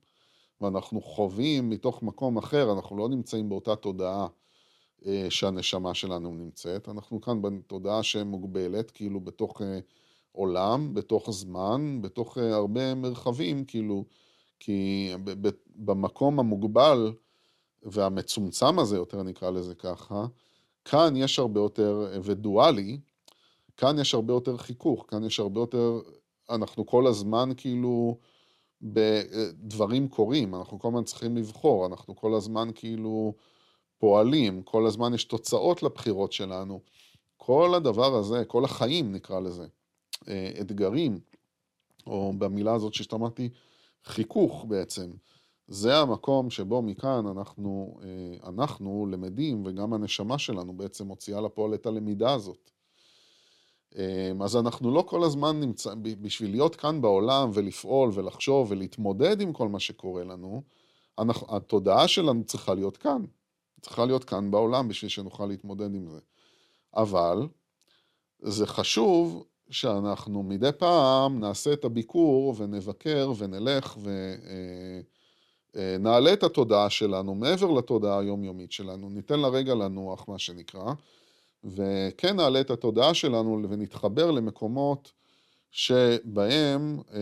ואנחנו חווים מתוך מקום אחר, אנחנו לא נמצאים באותה תודעה אה, שהנשמה שלנו נמצאת, אנחנו כאן בתודעה שמוגבלת, כאילו בתוך אה, עולם, בתוך זמן, בתוך הרבה מרחבים, כאילו, כי במקום המוגבל, והמצומצם הזה יותר נקרא לזה ככה, כאן יש הרבה יותר, ודואלי, כאן יש הרבה יותר חיכוך, כאן יש הרבה יותר, אנחנו כל הזמן כאילו, דברים קורים, אנחנו כל הזמן צריכים לבחור, אנחנו כל הזמן כאילו פועלים, כל הזמן יש תוצאות לבחירות שלנו. כל הדבר הזה, כל החיים נקרא לזה, אה, אתגרים, או במילה הזאת שהשתמשתי, חיכוך בעצם. זה המקום שבו מכאן אנחנו, אה, אנחנו למדים, וגם הנשמה שלנו בעצם מוציאה לפועל את הלמידה הזאת. אה, אז אנחנו לא כל הזמן נמצא, בשביל להיות כאן בעולם ולפעול ולחשוב ולהתמודד עם כל מה שקורה לנו, אנחנו, התודעה שלנו צריכה להיות כאן. צריכה להיות כאן בעולם בשביל שנוכל להתמודד עם זה. אבל זה חשוב שאנחנו מדי פעם נעשה את הביקור ונבקר ונלך ו... אה, נעלה את התודעה שלנו מעבר לתודעה היומיומית שלנו, ניתן לה רגע לנוח, מה שנקרא, וכן נעלה את התודעה שלנו ונתחבר למקומות שבהם, אה,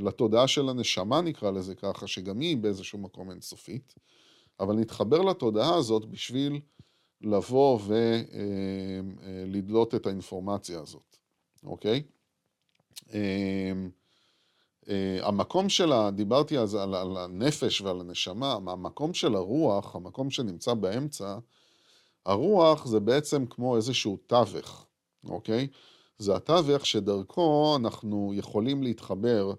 לתודעה של הנשמה נקרא לזה ככה, שגם היא באיזשהו מקום אינסופית, אבל נתחבר לתודעה הזאת בשביל לבוא ולדלות אה, את האינפורמציה הזאת, אוקיי? Uh, המקום שלה, דיברתי אז על, על הנפש ועל הנשמה, המקום של הרוח, המקום שנמצא באמצע, הרוח זה בעצם כמו איזשהו תווך, אוקיי? זה התווך שדרכו אנחנו יכולים להתחבר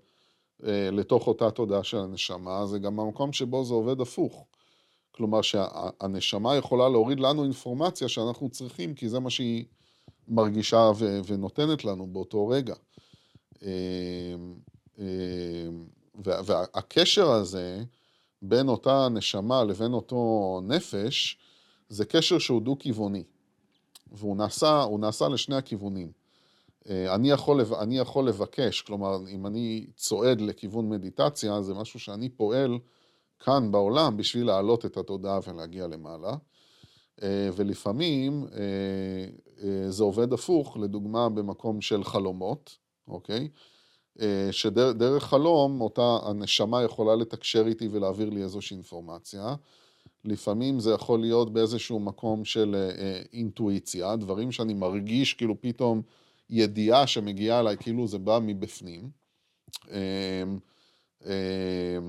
uh, לתוך אותה תודעה של הנשמה, זה גם המקום שבו זה עובד הפוך. כלומר שהנשמה יכולה להוריד לנו אינפורמציה שאנחנו צריכים, כי זה מה שהיא מרגישה ו- ונותנת לנו באותו רגע. Uh, אמ, והקשר הזה בין אותה נשמה לבין אותו נפש, זה קשר שהוא דו-כיווני. והוא נעשה, נעשה לשני הכיוונים. אה, אני יכול, אני יכול לבקש, כלומר, אם אני צועד לכיוון מדיטציה, זה משהו שאני פועל כאן בעולם בשביל להעלות את התודעה ולהגיע למעלה. אה, ולפעמים אה, זה עובד הפוך, לדוגמה במקום של חלומות, אוקיי? אה, שדרך חלום אותה הנשמה יכולה לתקשר איתי ולהעביר לי איזושהי אינפורמציה. לפעמים זה יכול להיות באיזשהו מקום של אה, אינטואיציה, דברים שאני מרגיש כאילו פתאום ידיעה שמגיעה אליי, כאילו זה בא מבפנים. אה, אה,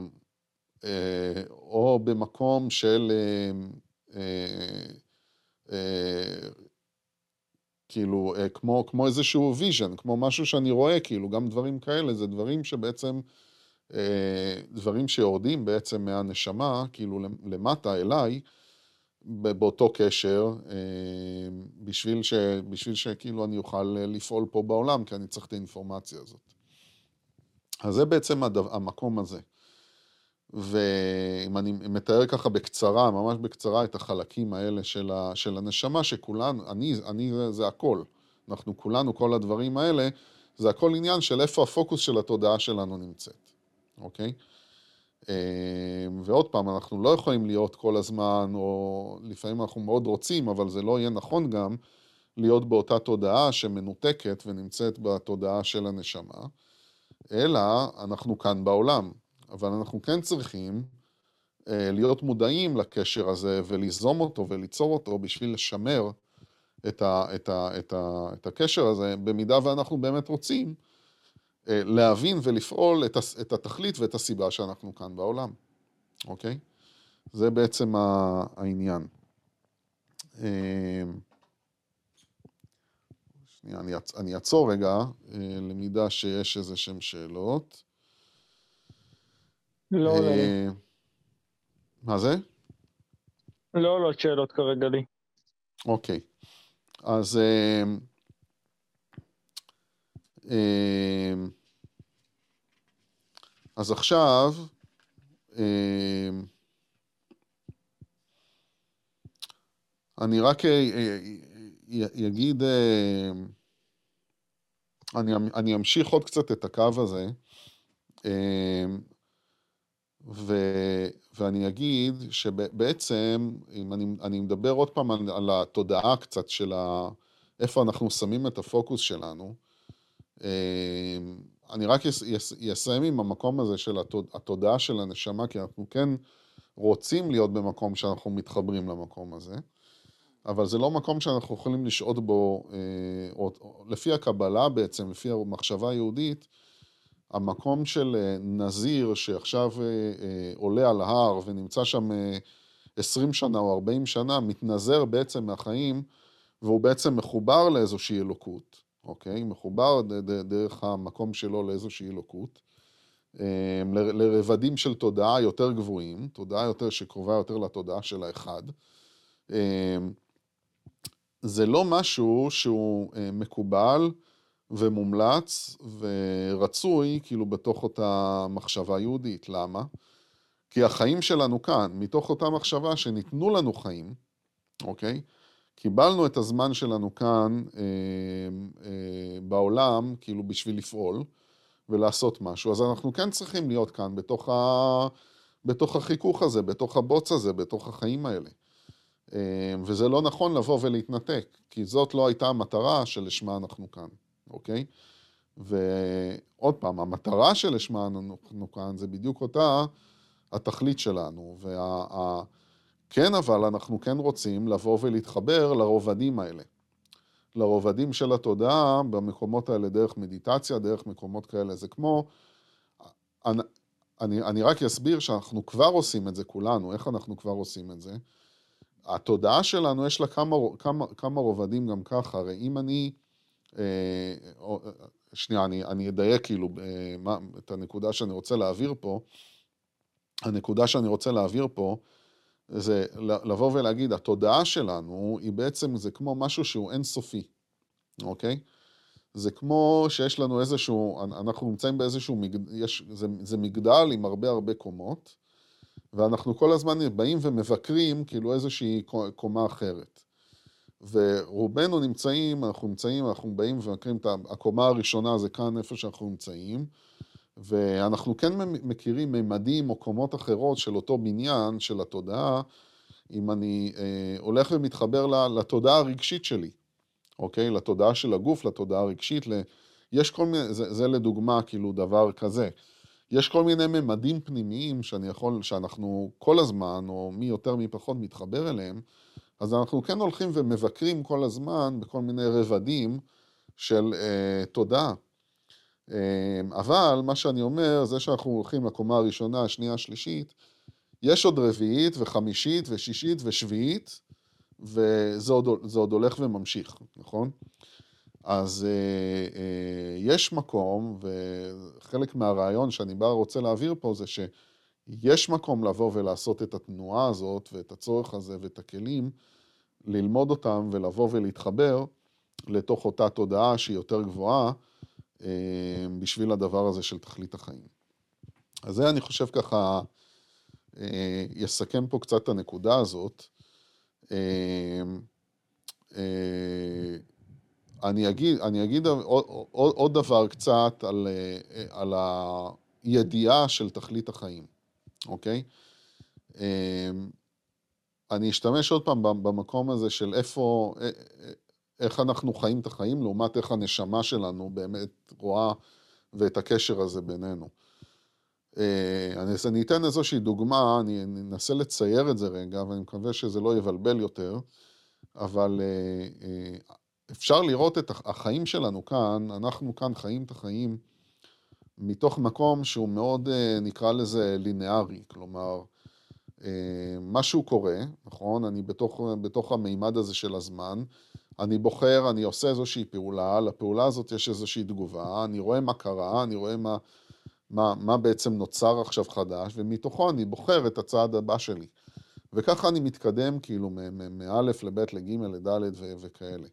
אה, או במקום של אה, אה, כאילו, כמו, כמו איזשהו vision, כמו משהו שאני רואה, כאילו, גם דברים כאלה, זה דברים שבעצם, דברים שיורדים בעצם מהנשמה, כאילו, למטה אליי, באותו קשר, בשביל, ש, בשביל שכאילו אני אוכל לפעול פה בעולם, כי אני צריך את האינפורמציה הזאת. אז זה בעצם המקום הזה. ואם אני מתאר ככה בקצרה, ממש בקצרה, את החלקים האלה של, ה, של הנשמה, שכולן, אני, אני זה, זה הכל. אנחנו כולנו, כל הדברים האלה, זה הכל עניין של איפה הפוקוס של התודעה שלנו נמצאת, אוקיי? אה, ועוד פעם, אנחנו לא יכולים להיות כל הזמן, או לפעמים אנחנו מאוד רוצים, אבל זה לא יהיה נכון גם להיות באותה תודעה שמנותקת ונמצאת בתודעה של הנשמה, אלא אנחנו כאן בעולם. אבל אנחנו כן צריכים אה, להיות מודעים לקשר הזה וליזום אותו וליצור אותו בשביל לשמר את, ה, את, ה, את, ה, את הקשר הזה, במידה ואנחנו באמת רוצים אה, להבין ולפעול את, את התכלית ואת הסיבה שאנחנו כאן בעולם, אוקיי? זה בעצם העניין. אה, שנייה, אני אעצור רגע, למידה שיש איזה שהן שאלות. לא עולה לי. אה, מה זה? לא עולות שאלות כרגע לי. אוקיי. אז... אה, אה, אז עכשיו, אני רק אגיד, אני אמשיך עוד קצת את הקו הזה. ו, ואני אגיד שבעצם, אם אני, אני מדבר עוד פעם על, על התודעה קצת של ה, איפה אנחנו שמים את הפוקוס שלנו, אמ, אני רק אסיים עם המקום הזה של התוד, התודעה של הנשמה, כי אנחנו כן רוצים להיות במקום שאנחנו מתחברים למקום הזה, אבל זה לא מקום שאנחנו יכולים לשהות בו, אה, או, לפי הקבלה בעצם, לפי המחשבה היהודית, המקום של אה, נזיר שעכשיו אה, אה, עולה על ההר ונמצא שם 20 שנה או 40 שנה, מתנזר בעצם מהחיים, והוא בעצם מחובר לאיזושהי אלוקות, אוקיי? מחובר דרך המקום שלו לאיזושהי אלוקות, לרבדים של תודעה יותר גבוהים, תודעה יותר שקרובה יותר לתודעה של האחד. זה לא משהו שהוא מקובל, ומומלץ ורצוי כאילו בתוך אותה מחשבה יהודית. למה? כי החיים שלנו כאן, מתוך אותה מחשבה שניתנו לנו חיים, אוקיי? קיבלנו את הזמן שלנו כאן אה, אה, בעולם, כאילו בשביל לפעול ולעשות משהו, אז אנחנו כן צריכים להיות כאן בתוך, ה, בתוך החיכוך הזה, בתוך הבוץ הזה, בתוך החיים האלה. אה, וזה לא נכון לבוא ולהתנתק, כי זאת לא הייתה המטרה שלשמה אנחנו כאן. אוקיי? ועוד פעם, המטרה שלשמה אנחנו כאן זה בדיוק אותה התכלית שלנו. וה... כן, אבל אנחנו כן רוצים לבוא ולהתחבר לרובדים האלה. לרובדים של התודעה במקומות האלה דרך מדיטציה, דרך מקומות כאלה. זה כמו... אני, אני, אני רק אסביר שאנחנו כבר עושים את זה כולנו, איך אנחנו כבר עושים את זה. התודעה שלנו יש לה כמה, כמה, כמה רובדים גם ככה, הרי אם אני שנייה, אני, אני אדייק כאילו מה, את הנקודה שאני רוצה להעביר פה. הנקודה שאני רוצה להעביר פה זה לבוא ולהגיד, התודעה שלנו היא בעצם, זה כמו משהו שהוא אינסופי, אוקיי? זה כמו שיש לנו איזשהו, אנחנו נמצאים באיזשהו, יש, זה, זה מגדל עם הרבה הרבה קומות, ואנחנו כל הזמן באים ומבקרים כאילו איזושהי קומה אחרת. ורובנו נמצאים, אנחנו נמצאים, אנחנו באים ומכירים את הקומה הראשונה, זה כאן איפה שאנחנו נמצאים, ואנחנו כן מכירים מימדים או קומות אחרות של אותו בניין, של התודעה, אם אני אה, הולך ומתחבר לתודעה הרגשית שלי, אוקיי? לתודעה של הגוף, לתודעה הרגשית, ל... יש כל מיני, זה, זה לדוגמה כאילו דבר כזה. יש כל מיני ממדים פנימיים שאני יכול, שאנחנו כל הזמן, או מי יותר מי פחות מתחבר אליהם, אז אנחנו כן הולכים ומבקרים כל הזמן בכל מיני רבדים של אה, תודעה. אה, אבל מה שאני אומר, זה שאנחנו הולכים לקומה הראשונה, השנייה, השלישית, יש עוד רביעית וחמישית ושישית ושביעית, וזה עוד, עוד הולך וממשיך, נכון? אז אה, אה, יש מקום, וחלק מהרעיון שאני בא רוצה להעביר פה זה שיש מקום לבוא ולעשות את התנועה הזאת ואת הצורך הזה ואת הכלים, ללמוד אותם ולבוא ולהתחבר לתוך אותה תודעה שהיא יותר גבוהה אה, בשביל הדבר הזה של תכלית החיים. אז זה אני חושב ככה אה, יסכם פה קצת את הנקודה הזאת. אה, אני אגיד, אני אגיד עוד, עוד, דבר קצת על, על הידיעה של תכלית החיים, אוקיי? אה, אני אשתמש עוד פעם במקום הזה של איפה, אה, איך אנחנו חיים את החיים, לעומת איך הנשמה שלנו באמת רואה ואת הקשר הזה בינינו. אז אני אתן איזושהי דוגמה, אני אנסה לצייר את זה רגע, ואני מקווה שזה לא יבלבל יותר, אבל אפשר לראות את החיים שלנו כאן, אנחנו כאן חיים את החיים מתוך מקום שהוא מאוד, אה, נקרא לזה, לינארי. כלומר, אה, משהו קורה, נכון? אני בתוך, בתוך המימד הזה של הזמן, אני בוחר, אני עושה איזושהי פעולה, לפעולה הזאת יש איזושהי תגובה, אני רואה מה קרה, אני רואה מה, מה, מה בעצם נוצר עכשיו חדש, ומתוכו אני בוחר את הצעד הבא שלי. וככה אני מתקדם כאילו מא' לב' לג' לד' וכאלה.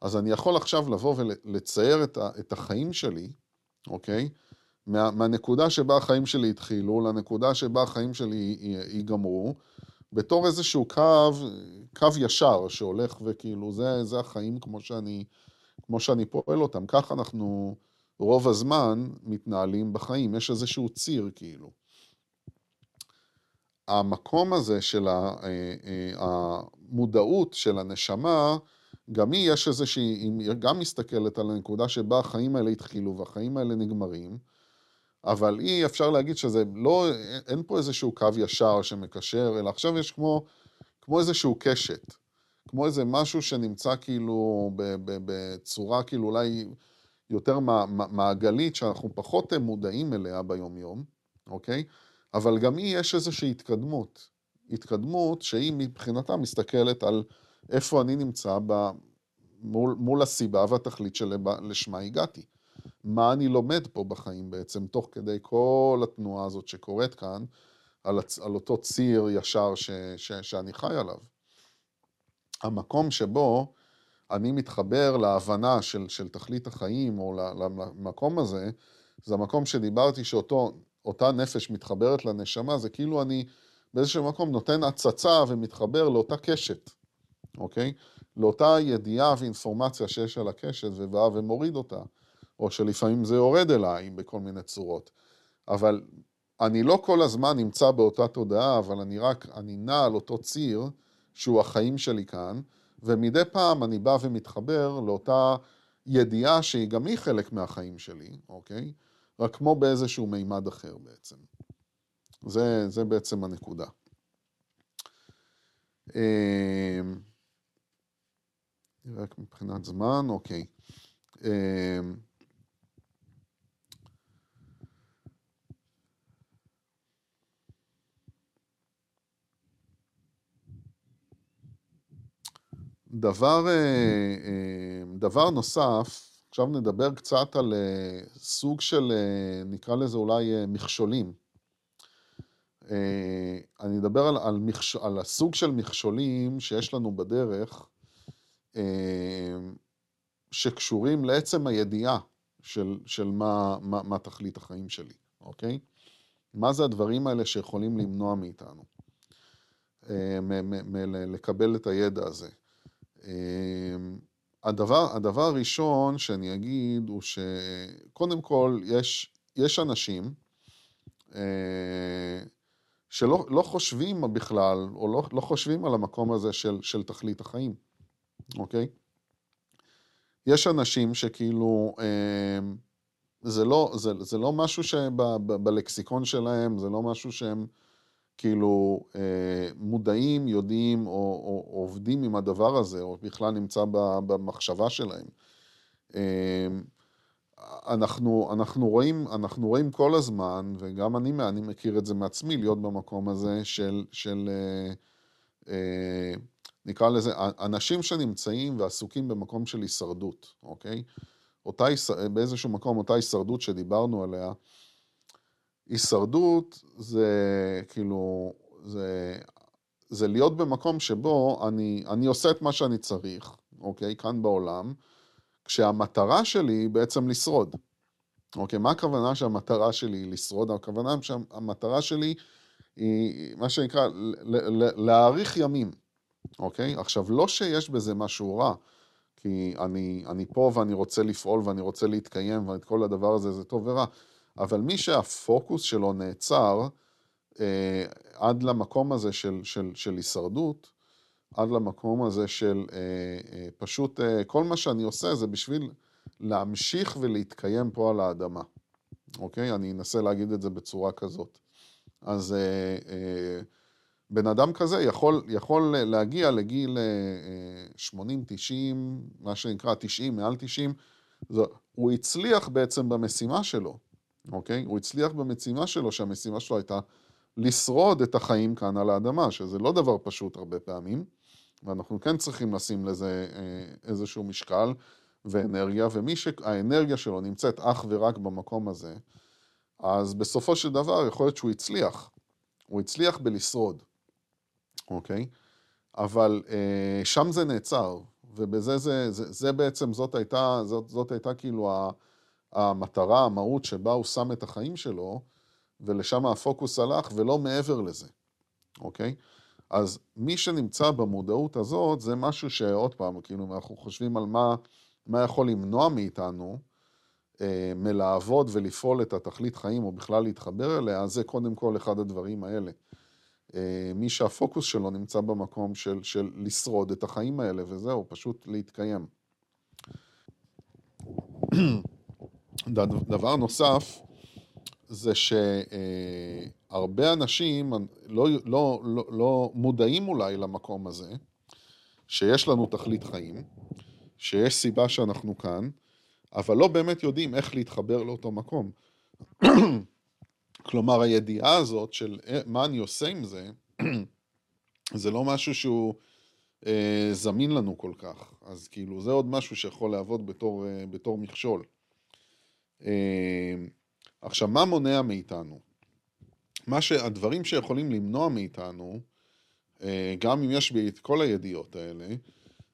אז אני יכול עכשיו לבוא ולצייר את החיים שלי, אוקיי? מה, מהנקודה שבה החיים שלי התחילו לנקודה שבה החיים שלי ייגמרו, בתור איזשהו קו, קו ישר שהולך וכאילו, זה, זה החיים כמו שאני, כמו שאני פועל אותם. כך אנחנו רוב הזמן מתנהלים בחיים, יש איזשהו ציר כאילו. המקום הזה של אה, אה, המודעות של הנשמה, גם היא יש איזושהי, היא גם מסתכלת על הנקודה שבה החיים האלה התחילו והחיים האלה נגמרים, אבל היא, אפשר להגיד שזה לא, אין פה איזשהו קו ישר שמקשר, אלא עכשיו יש כמו, כמו איזשהו קשת, כמו איזה משהו שנמצא כאילו בצורה כאילו אולי יותר מעגלית, שאנחנו פחות מודעים אליה ביום-יום, אוקיי? אבל גם היא יש איזושהי התקדמות. התקדמות שהיא מבחינתה מסתכלת על איפה אני נמצא ב, מול, מול הסיבה והתכלית שלשמה הגעתי. מה אני לומד פה בחיים בעצם, תוך כדי כל התנועה הזאת שקורית כאן, על, הצ, על אותו ציר ישר ש, ש, שאני חי עליו. המקום שבו אני מתחבר להבנה של, של תכלית החיים, או למקום הזה, זה המקום שדיברתי שאותה נפש מתחברת לנשמה, זה כאילו אני באיזשהו מקום נותן הצצה ומתחבר לאותה קשת. אוקיי? לאותה ידיעה ואינפורמציה שיש על הקשת ובא ומוריד אותה, או שלפעמים זה יורד אליי בכל מיני צורות. אבל אני לא כל הזמן נמצא באותה תודעה, אבל אני רק, אני נע על אותו ציר, שהוא החיים שלי כאן, ומדי פעם אני בא ומתחבר לאותה ידיעה שהיא גם היא חלק מהחיים שלי, אוקיי? רק כמו באיזשהו מימד אחר בעצם. זה, זה בעצם הנקודה. אמ, רק מבחינת זמן, אוקיי. אמ, דבר, אה, אה, דבר נוסף, עכשיו נדבר קצת על אה, סוג של, נקרא לזה אולי מכשולים. אני אדבר על, על, מכש, על הסוג של מכשולים שיש לנו בדרך, אמ, שקשורים לעצם הידיעה של, של מה, מה, מה תכלית החיים שלי, אוקיי? מה זה הדברים האלה שיכולים למנוע מאיתנו, אמ, לקבל את הידע הזה. אמ, הדבר, הדבר הראשון שאני אגיד הוא שקודם כל יש, יש אנשים אה, שלא לא חושבים בכלל, או לא, לא חושבים על המקום הזה של, של תכלית החיים. אוקיי? יש אנשים שכאילו, אה, זה לא, זה, זה לא משהו שבלקסיקון שלהם, זה לא משהו שהם כאילו אה, מודעים, יודעים או, או, או עובדים עם הדבר הזה, או בכלל נמצא במחשבה שלהם. אה, אנחנו, אנחנו, רואים, אנחנו רואים כל הזמן, וגם אני, אני מכיר את זה מעצמי, להיות במקום הזה של, של אה, אה, נקרא לזה, אנשים שנמצאים ועסוקים במקום של הישרדות, אוקיי? אותה, באיזשהו מקום אותה הישרדות שדיברנו עליה, הישרדות זה כאילו, זה, זה להיות במקום שבו אני, אני עושה את מה שאני צריך, אוקיי? כאן בעולם, כשהמטרה שלי היא בעצם לשרוד. אוקיי, מה הכוונה שהמטרה שלי היא לשרוד? הכוונה שהמטרה שלי היא מה שנקרא להאריך ימים, אוקיי? עכשיו, לא שיש בזה משהו רע, כי אני, אני פה ואני רוצה לפעול ואני רוצה להתקיים ואת כל הדבר הזה זה טוב ורע, אבל מי שהפוקוס שלו נעצר אה, עד למקום הזה של, של, של הישרדות, עד למקום הזה של אה, אה, פשוט אה, כל מה שאני עושה זה בשביל להמשיך ולהתקיים פה על האדמה, אוקיי? אני אנסה להגיד את זה בצורה כזאת. אז אה, אה, בן אדם כזה יכול, יכול להגיע לגיל 80, אה, 90, מה שנקרא 90, מעל 90, זה, הוא הצליח בעצם במשימה שלו, אוקיי? הוא הצליח במשימה שלו, שהמשימה שלו הייתה לשרוד את החיים כאן על האדמה, שזה לא דבר פשוט הרבה פעמים, ואנחנו כן צריכים לשים לזה איזשהו משקל ואנרגיה, ומי שהאנרגיה שלו נמצאת אך ורק במקום הזה, אז בסופו של דבר יכול להיות שהוא הצליח. הוא הצליח בלשרוד, אוקיי? אבל אה, שם זה נעצר, ובזה זה, זה, זה בעצם, זאת הייתה, זאת, זאת הייתה כאילו המטרה, המהות שבה הוא שם את החיים שלו, ולשם הפוקוס הלך, ולא מעבר לזה, אוקיי? אז מי שנמצא במודעות הזאת, זה משהו שעוד פעם, כאילו, אנחנו חושבים על מה, מה יכול למנוע מאיתנו, אה, מלעבוד ולפעול את התכלית חיים, או בכלל להתחבר אליה, זה קודם כל אחד הדברים האלה. אה, מי שהפוקוס שלו נמצא במקום של, של לשרוד את החיים האלה, וזהו, פשוט להתקיים. דבר נוסף, זה שהרבה אנשים לא, לא, לא, לא מודעים אולי למקום הזה, שיש לנו תכלית חיים, שיש סיבה שאנחנו כאן, אבל לא באמת יודעים איך להתחבר לאותו מקום. כלומר, הידיעה הזאת של אה, מה אני עושה עם זה, זה לא משהו שהוא אה, זמין לנו כל כך. אז כאילו, זה עוד משהו שיכול לעבוד בתור, אה, בתור מכשול. אה, עכשיו, מה מונע מאיתנו? מה שהדברים שיכולים למנוע מאיתנו, אה, גם אם יש בי את כל הידיעות האלה,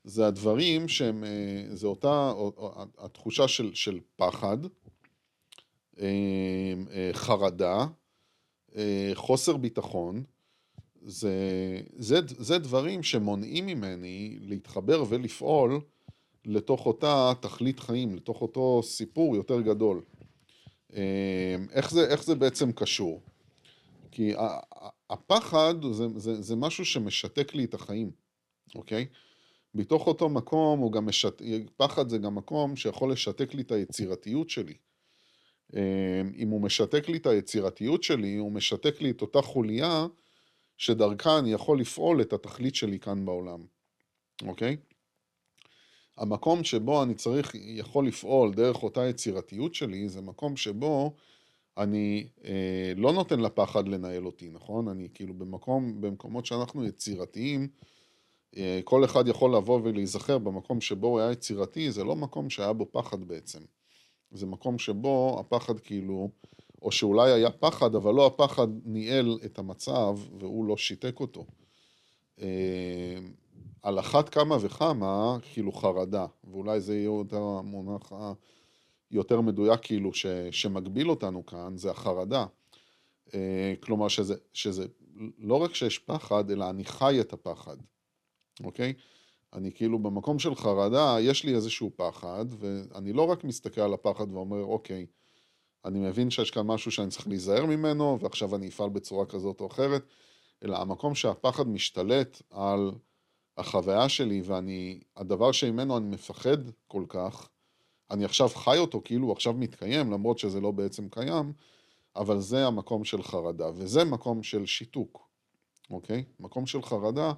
זה הדברים שהם, אה, זה אותה, התחושה של, של פחד, חרדה, חוסר ביטחון, זה, זה, זה דברים שמונעים ממני להתחבר ולפעול לתוך אותה תכלית חיים, לתוך אותו סיפור יותר גדול. איך זה, איך זה בעצם קשור? כי הפחד זה, זה, זה משהו שמשתק לי את החיים, אוקיי? מתוך אותו מקום גם משת... פחד זה גם מקום שיכול לשתק לי את היצירתיות שלי. אמ, אם הוא משתק לי את היצירתיות שלי, הוא משתק לי את אותה חוליה שדרכה אני יכול לפעול את התכלית שלי כאן בעולם, אוקיי? המקום שבו אני צריך, יכול לפעול דרך אותה יצירתיות שלי, זה מקום שבו אני אה, לא נותן לפחד לנהל אותי, נכון? אני כאילו במקום, במקומות שאנחנו יצירתיים, אה, כל אחד יכול לבוא ולהיזכר במקום שבו הוא היה יצירתי, זה לא מקום שהיה בו פחד בעצם. זה מקום שבו הפחד כאילו, או שאולי היה פחד, אבל לא הפחד ניהל את המצב והוא לא שיתק אותו. אה, על אחת כמה וכמה, כאילו חרדה, ואולי זה יהיה יותר המונח היותר מדויק כאילו ש, שמגביל אותנו כאן, זה החרדה. אה, כלומר שזה, שזה לא רק שיש פחד, אלא אני חי את הפחד. אוקיי? אני כאילו במקום של חרדה, יש לי איזשהו פחד, ואני לא רק מסתכל על הפחד ואומר, אוקיי, אני מבין שיש כאן משהו שאני צריך להיזהר ממנו, ועכשיו אני אפעל בצורה כזאת או אחרת, אלא המקום שהפחד משתלט על החוויה שלי, ואני, הדבר שממנו אני מפחד כל כך, אני עכשיו חי אותו כאילו הוא עכשיו מתקיים, למרות שזה לא בעצם קיים, אבל זה המקום של חרדה, וזה מקום של שיתוק, אוקיי? מקום של חרדה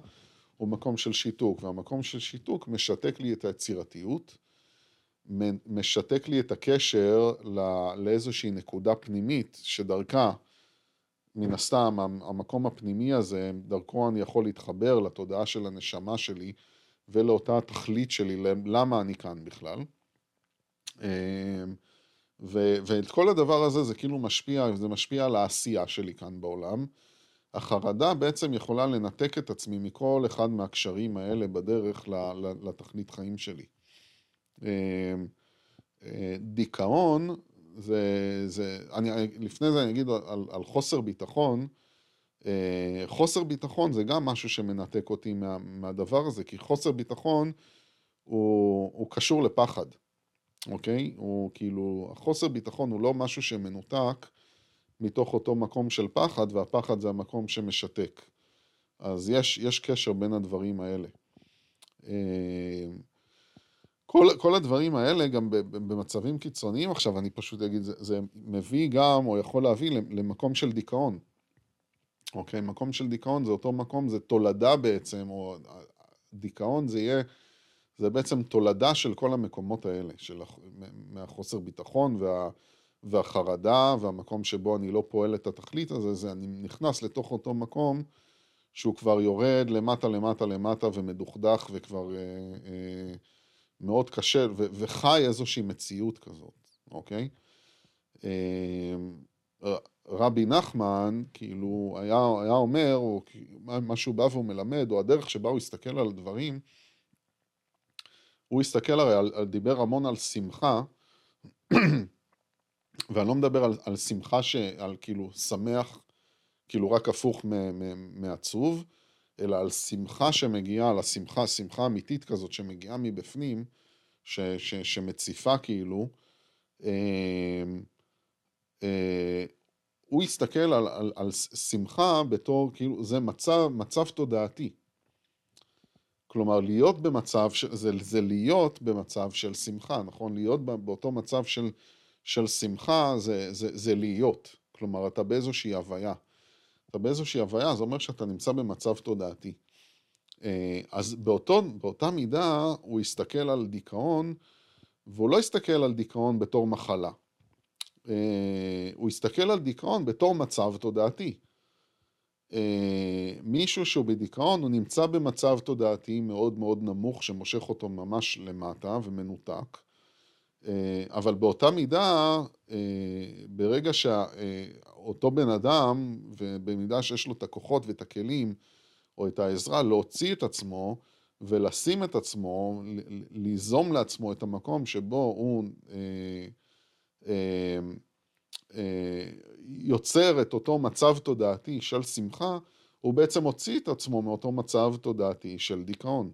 הוא מקום של שיתוק, והמקום של שיתוק משתק לי את היצירתיות, משתק לי את הקשר לאיזושהי נקודה פנימית שדרכה, מן הסתם, המקום הפנימי הזה, דרכו אני יכול להתחבר לתודעה של הנשמה שלי ולאותה התכלית שלי, למה אני כאן בכלל. אמ, ואת כל הדבר הזה זה כאילו משפיע, זה משפיע על העשייה שלי כאן בעולם. החרדה בעצם יכולה לנתק את עצמי מכל אחד מהקשרים האלה בדרך לתכלית חיים שלי. אמ, אה, דיכאון, זה, זה, אני, לפני זה אני אגיד על, על חוסר ביטחון, אה, חוסר ביטחון זה גם משהו שמנתק אותי מה, מהדבר הזה, כי חוסר ביטחון הוא, הוא קשור לפחד, אוקיי? הוא כאילו, החוסר ביטחון הוא לא משהו שמנותק מתוך אותו מקום של פחד, והפחד זה המקום שמשתק. אז יש, יש קשר בין הדברים האלה. אה, כל, כל הדברים האלה גם במצבים קיצוניים עכשיו, אני פשוט אגיד, זה, זה מביא גם, או יכול להביא למקום של דיכאון. אוקיי? מקום של דיכאון זה אותו מקום, זה תולדה בעצם, או דיכאון זה יהיה, זה בעצם תולדה של כל המקומות האלה, של, מהחוסר ביטחון וה, והחרדה, והמקום שבו אני לא פועל את התכלית הזה, זה אני נכנס לתוך אותו מקום שהוא כבר יורד למטה למטה למטה ומדוכדך וכבר... אה, אה, מאוד קשה, ו- וחי איזושהי מציאות כזאת, אוקיי? אמ, רבי נחמן, כאילו, היה, היה אומר, או מה שהוא בא והוא מלמד, או הדרך שבה הוא הסתכל על הדברים, הוא הסתכל הרי, על, על, דיבר המון על שמחה, ואני לא מדבר על, על שמחה, ש, על כאילו שמח, כאילו רק הפוך מעצוב, אלא על שמחה שמגיעה, על השמחה, שמחה אמיתית כזאת שמגיעה מבפנים, ש, ש, שמציפה כאילו, אה, אה, הוא הסתכל על, על, על שמחה בתור, כאילו, זה מצב, מצב תודעתי. כלומר, להיות במצב, זה, זה להיות במצב של שמחה, נכון? להיות באותו מצב של, של שמחה זה, זה, זה להיות. כלומר, אתה באיזושהי הוויה. אתה באיזושהי הוויה, זה אומר שאתה נמצא במצב תודעתי. אה, אז באותו, באותה מידה הוא הסתכל על דיכאון, והוא לא הסתכל על דיכאון בתור מחלה. אה, הוא הסתכל על דיכאון בתור מצב תודעתי. אה, מישהו שהוא בדיכאון, הוא נמצא במצב תודעתי מאוד מאוד נמוך, שמושך אותו ממש למטה ומנותק. אבל באותה מידה, ברגע שאותו בן אדם, ובמידה שיש לו את הכוחות ואת הכלים, או את העזרה להוציא את עצמו ולשים את עצמו, ליזום לעצמו את המקום שבו הוא אה, אה, אה, יוצר את אותו מצב תודעתי של שמחה, הוא בעצם הוציא את עצמו מאותו מצב תודעתי של דיכאון.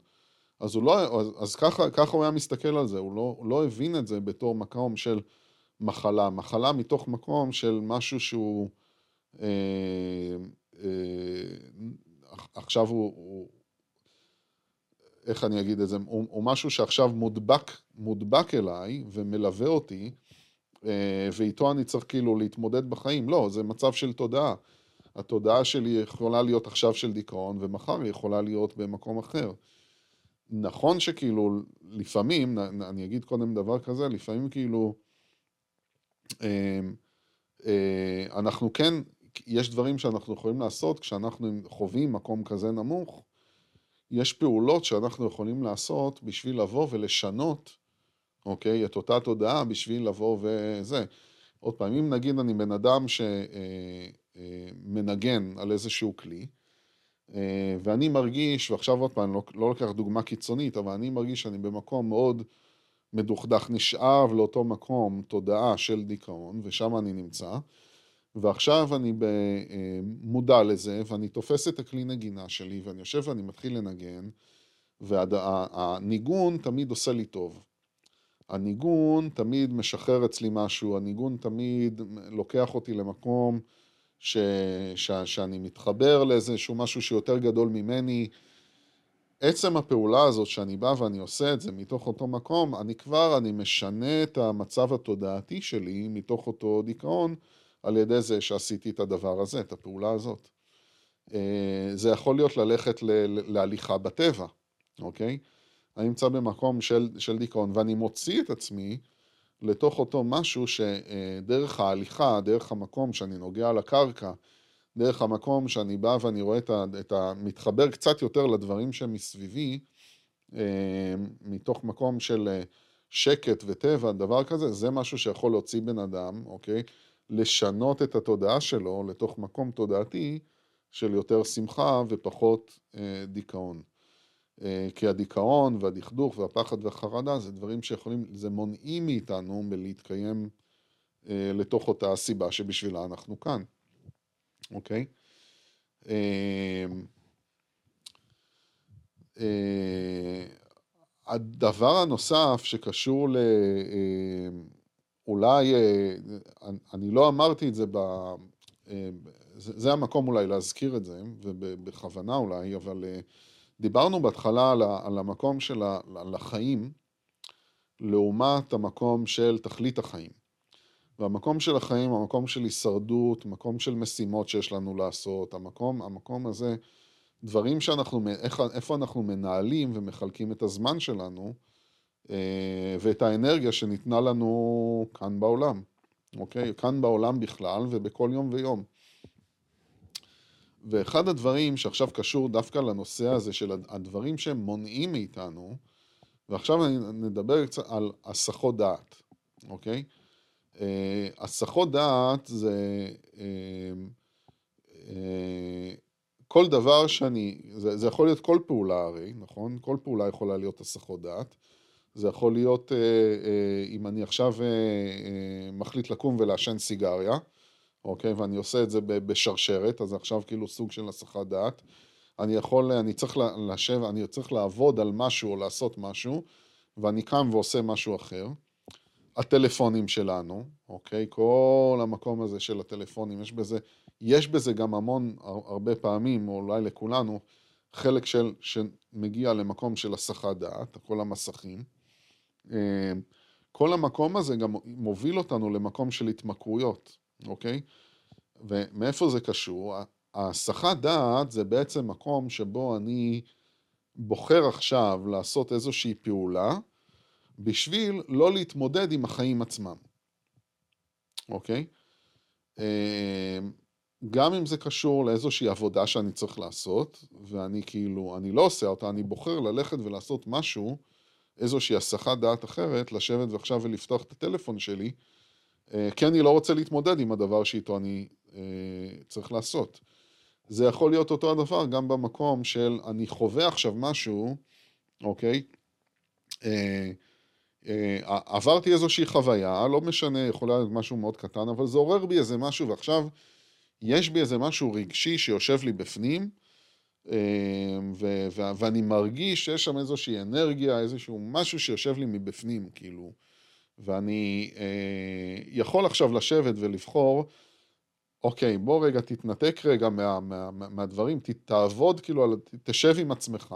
אז, לא, אז, אז ככה, ככה הוא היה מסתכל על זה, הוא לא, הוא לא הבין את זה בתור מקום של מחלה, מחלה מתוך מקום של משהו שהוא אה, אה, עכשיו הוא, הוא איך אני אגיד את זה, הוא, הוא משהו שעכשיו מודבק, מודבק אליי ומלווה אותי, אה, ואיתו אני צריך כאילו להתמודד בחיים. לא, זה מצב של תודעה. התודעה שלי יכולה להיות עכשיו של דיכאון, ומחר היא יכולה להיות במקום אחר. נכון שכאילו, לפעמים, אני אגיד קודם דבר כזה, לפעמים כאילו, אה, אה, אנחנו כן יש דברים שאנחנו יכולים לעשות כשאנחנו חווים מקום כזה נמוך, יש פעולות שאנחנו יכולים לעשות בשביל לבוא ולשנות, אוקיי, את אותה תודעה בשביל לבוא וזה. עוד פעם, אם נגיד אני בן אדם שמנגן אה, אה, על איזשהו כלי, ואני מרגיש, ועכשיו עוד פעם, לא, לא לוקח דוגמה קיצונית, אבל אני מרגיש שאני במקום מאוד מדוכדך, נשאב לאותו מקום תודעה של דיכאון, ושם אני נמצא. ועכשיו אני אה, מודע לזה, ואני תופס את הכלי נגינה שלי, ואני יושב ואני מתחיל לנגן, והניגון תמיד עושה לי טוב. הניגון תמיד משחרר אצלי משהו, הניגון תמיד לוקח אותי למקום ש, ש, שאני מתחבר לאיזשהו משהו שיותר גדול ממני, עצם הפעולה הזאת שאני בא ואני עושה את זה מתוך אותו מקום, אני כבר, אני משנה את המצב התודעתי שלי מתוך אותו דיכאון על ידי זה שעשיתי את הדבר הזה, את הפעולה הזאת. אה, זה יכול להיות ללכת להליכה בטבע, אוקיי? אני נמצא במקום של, של דיכאון ואני מוציא את עצמי לתוך אותו משהו שדרך ההליכה, דרך המקום שאני נוגע על הקרקע, דרך המקום שאני בא ואני רואה את ה... את ה מתחבר קצת יותר לדברים שמסביבי, אה, מתוך מקום של אה, שקט וטבע, דבר כזה, זה משהו שיכול להוציא בן אדם, אוקיי? לשנות את התודעה שלו לתוך מקום תודעתי של יותר שמחה ופחות אה, דיכאון. אה, כי הדיכאון והדכדוך והפחד והחרדה זה דברים שיכולים, זה מונעים מאיתנו מלהתקיים אה, לתוך אותה הסיבה שבשבילה אנחנו כאן. אוקיי? אמ, אה, הדבר הנוסף שקשור ל... אולי, אני לא אמרתי את זה ב... זה המקום אולי להזכיר את זה, ובכוונה אולי, אבל דיברנו בהתחלה על המקום של החיים, לעומת המקום של תכלית החיים. והמקום של החיים, המקום של הישרדות, מקום של משימות שיש לנו לעשות, המקום, המקום הזה, דברים שאנחנו, איך, איפה אנחנו מנהלים ומחלקים את הזמן שלנו אה, ואת האנרגיה שניתנה לנו כאן בעולם, אוקיי? כאן בעולם בכלל ובכל יום ויום. ואחד הדברים שעכשיו קשור דווקא לנושא הזה של הדברים שהם מונעים מאיתנו, ועכשיו נדבר קצת על הסחות דעת, אוקיי? אה, הסחות דעת זה אה, אה, כל דבר שאני, זה, זה יכול להיות כל פעולה הרי, נכון? כל פעולה יכולה להיות הסחות דעת. זה יכול להיות אם אני עכשיו מחליט לקום ולעשן סיגריה, אוקיי? ואני עושה את זה בשרשרת, אז עכשיו כאילו סוג של הסחת דעת. אני יכול, אני צריך לשבת, אני צריך לעבוד על משהו או לעשות משהו, ואני קם ועושה משהו אחר. הטלפונים שלנו, אוקיי? כל המקום הזה של הטלפונים, יש בזה, יש בזה גם המון, הרבה פעמים, או אולי לכולנו, חלק של, שמגיע למקום של הסחת דעת, כל המסכים. אה, כל המקום הזה גם מוביל אותנו למקום של התמכרויות, אוקיי? ומאיפה זה קשור? הסחת דעת זה בעצם מקום שבו אני בוחר עכשיו לעשות איזושהי פעולה, בשביל לא להתמודד עם החיים עצמם, אוקיי? אמ, גם אם זה קשור לאיזושהי עבודה שאני צריך לעשות, ואני כאילו, אני לא עושה אותה, אני בוחר ללכת ולעשות משהו, איזושהי הסחת דעת אחרת, לשבת ועכשיו ולפתוח את הטלפון שלי, כי אני לא רוצה להתמודד עם הדבר שאיתו אני אה, צריך לעשות. זה יכול להיות אותו הדבר גם במקום של אני חווה עכשיו משהו, אוקיי? אה, אה, עברתי איזושהי חוויה, לא משנה, יכולה להיות משהו מאוד קטן, אבל זה עורר בי איזה משהו, ועכשיו יש בי איזה משהו רגשי שיושב לי בפנים, אה, ו- ו- ואני מרגיש שיש שם איזושהי אנרגיה, איזשהו משהו שיושב לי מבפנים, כאילו. ואני אה, יכול עכשיו לשבת ולבחור, אוקיי, בוא רגע תתנתק רגע מה, מה, מה, מהדברים, תעבוד כאילו, תשב עם עצמך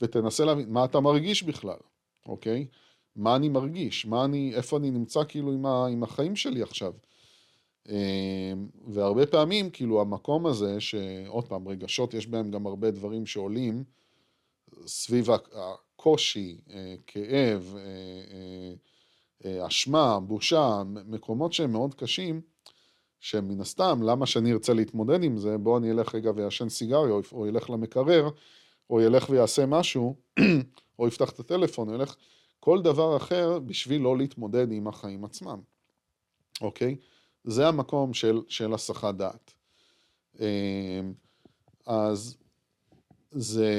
ותנסה להבין מה אתה מרגיש בכלל, אוקיי? מה אני מרגיש, מה אני, איפה אני נמצא כאילו עם, ה, עם החיים שלי עכשיו. אמ, והרבה פעמים כאילו המקום הזה, שעוד פעם, רגשות יש בהם גם הרבה דברים שעולים סביב הקושי, אה, כאב, אה, אה, אשמה, בושה, מקומות שהם מאוד קשים, שמן הסתם, למה שאני ארצה להתמודד עם זה, בוא אני אלך רגע ויעשן סיגריה, או ילך למקרר, או ילך ויעשה משהו, או יפתח את הטלפון, או ילך... כל דבר אחר בשביל לא להתמודד עם החיים עצמם, אוקיי? זה המקום של, של הסחת דעת. אמ, אז זה,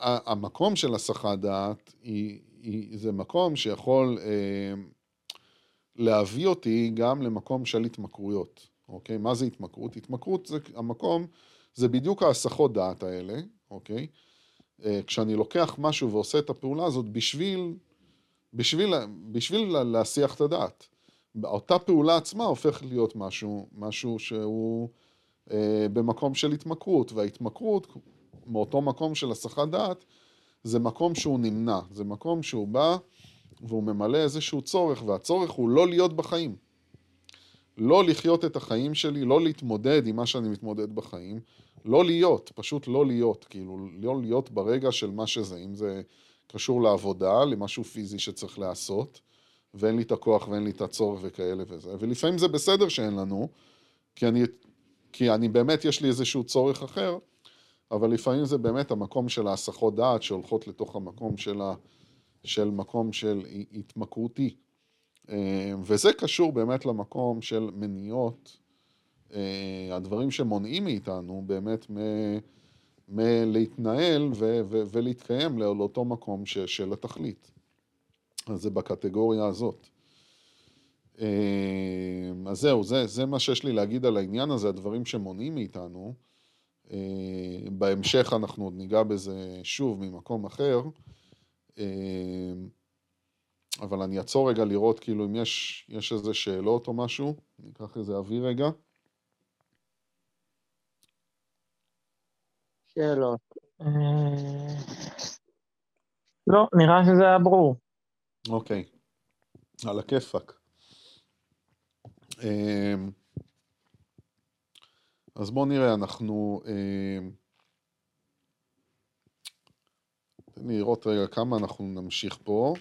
המקום של הסחת דעת היא, זה מקום שיכול אה, להביא אותי גם למקום של התמכרויות, אוקיי? מה זה התמכרות? התמכרות זה המקום, זה בדיוק ההסחות דעת האלה, אוקיי? אה, כשאני לוקח משהו ועושה את הפעולה הזאת בשביל בשביל, בשביל להסיח את הדעת. אותה פעולה עצמה הופכת להיות משהו, משהו שהוא אה, במקום של התמכרות, וההתמכרות, מאותו מקום של הסחת דעת, זה מקום שהוא נמנע, זה מקום שהוא בא והוא ממלא איזשהו צורך, והצורך הוא לא להיות בחיים. לא לחיות את החיים שלי, לא להתמודד עם מה שאני מתמודד בחיים, לא להיות, פשוט לא להיות, כאילו, לא להיות ברגע של מה שזה, אם זה קשור לעבודה, למשהו פיזי שצריך לעשות, ואין לי את הכוח ואין לי את הצורך וכאלה וזה, ולפעמים זה בסדר שאין לנו, כי אני, כי אני באמת, יש לי איזשהו צורך אחר, אבל לפעמים זה באמת המקום של ההסחות דעת שהולכות לתוך המקום של, ה, של מקום של התמכרותי. אה, וזה קשור באמת למקום של מניעות, אה, הדברים שמונעים מאיתנו באמת מלהתנהל ולהתקיים לאותו מקום של התכלית. אז זה בקטגוריה הזאת. אה, אז זהו, זה, זה מה שיש לי להגיד על העניין הזה, הדברים שמונעים מאיתנו. בהמשך אנחנו עוד ניגע בזה שוב ממקום אחר. אבל אני אעצור רגע לראות כאילו אם יש, יש איזה שאלות או משהו, אני אקח איזה אוויר רגע. שאלות. אה, לא, נראה שזה היה ברור. אוקיי, על הכיפאק. אה, אז בואו נראה, אנחנו... אה, תן לי לראות רגע כמה אנחנו נמשיך פה.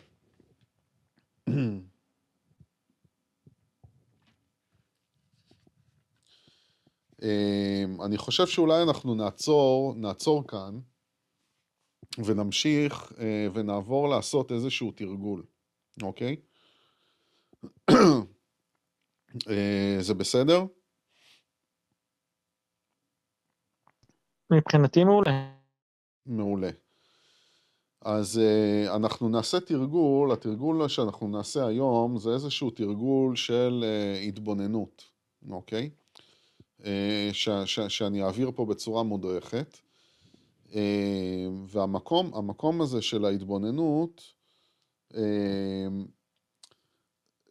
אמ, אני חושב שאולי אנחנו נעצור, נעצור כאן ונמשיך אה, ונעבור לעשות איזשהו תרגול, אוקיי? אה, זה בסדר? מבחינתי מעולה. מעולה. אז uh, אנחנו נעשה תרגול, התרגול שאנחנו נעשה היום זה איזשהו תרגול של uh, התבוננות, אוקיי? Uh, ש, ש, שאני אעביר פה בצורה מודרכת. Uh, והמקום המקום הזה של ההתבוננות uh,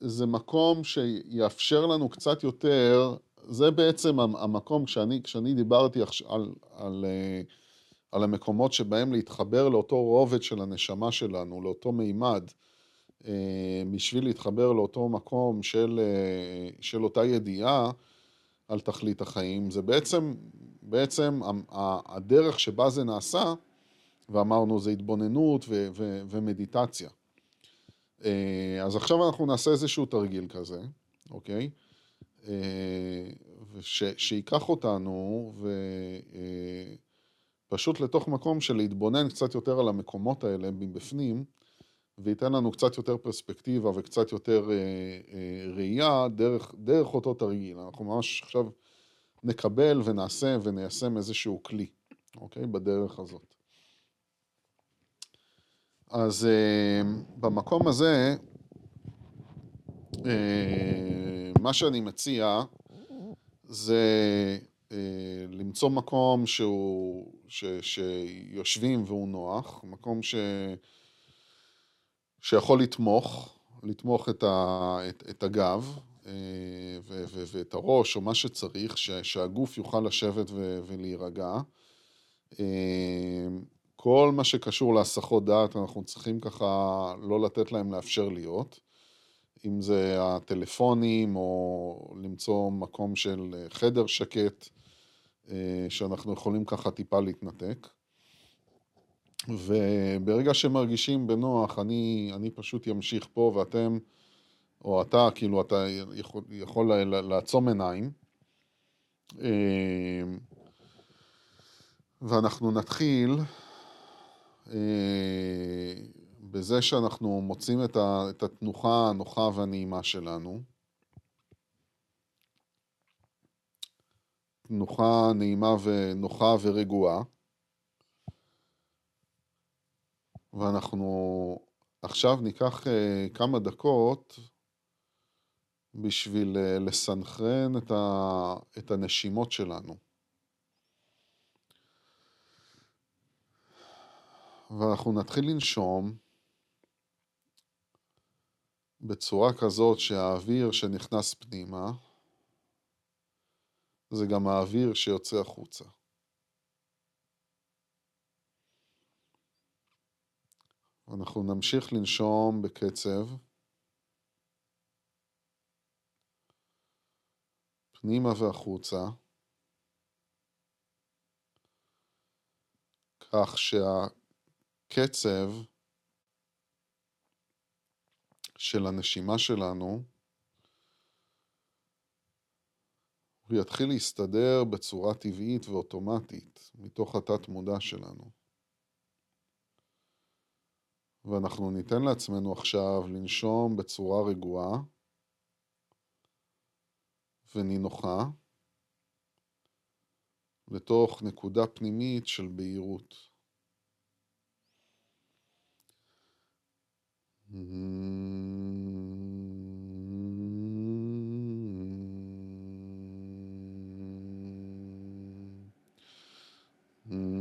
זה מקום שיאפשר לנו קצת יותר, זה בעצם המקום, כשאני, כשאני דיברתי על, על uh, על המקומות שבהם להתחבר לאותו רובד של הנשמה שלנו, לאותו מימד, אה, בשביל להתחבר לאותו מקום של, אה, של אותה ידיעה על תכלית החיים, זה בעצם, בעצם הדרך שבה זה נעשה, ואמרנו זה התבוננות ו- ו- ומדיטציה. אה, אז עכשיו אנחנו נעשה איזשהו תרגיל כזה, אוקיי? ש- שייקח אותנו ו... פשוט לתוך מקום של להתבונן קצת יותר על המקומות האלה מבפנים, וייתן לנו קצת יותר פרספקטיבה וקצת יותר אה, אה, ראייה דרך, דרך אותו תרגיל. אנחנו ממש עכשיו נקבל ונעשה וניישם איזשהו כלי, אוקיי? בדרך הזאת. אז אה, במקום הזה, אה, מה שאני מציע זה אה, למצוא מקום שהוא, ש, שיושבים והוא נוח, מקום ש, שיכול לתמוך, לתמוך את, ה, את, את הגב אה, ו, ו, ואת הראש או מה שצריך, ש, שהגוף יוכל לשבת ו, ולהירגע. אה, כל מה שקשור להסחות דעת אנחנו צריכים ככה לא לתת להם לאפשר להיות. אם זה הטלפונים או למצוא מקום של חדר שקט אה, שאנחנו יכולים ככה טיפה להתנתק. וברגע שמרגישים בנוח, אני, אני פשוט אמשיך פה ואתם, או אתה, כאילו, אתה יכול, יכול לעצום עיניים. אה, ואנחנו נתחיל אה, בזה שאנחנו מוצאים את התנוחה הנוחה והנעימה שלנו. תנוחה נעימה ונוחה ורגועה. ואנחנו עכשיו ניקח uh, כמה דקות בשביל uh, לסנכרן את, ה, את הנשימות שלנו. ואנחנו נתחיל לנשום בצורה כזאת שהאוויר שנכנס פנימה זה גם האוויר שיוצא החוצה. אנחנו נמשיך לנשום בקצב פנימה והחוצה כך שהקצב של הנשימה שלנו הוא יתחיל להסתדר בצורה טבעית ואוטומטית מתוך התת מודע שלנו. ואנחנו ניתן לעצמנו עכשיו לנשום בצורה רגועה ונינוחה לתוך נקודה פנימית של בהירות. אנחנו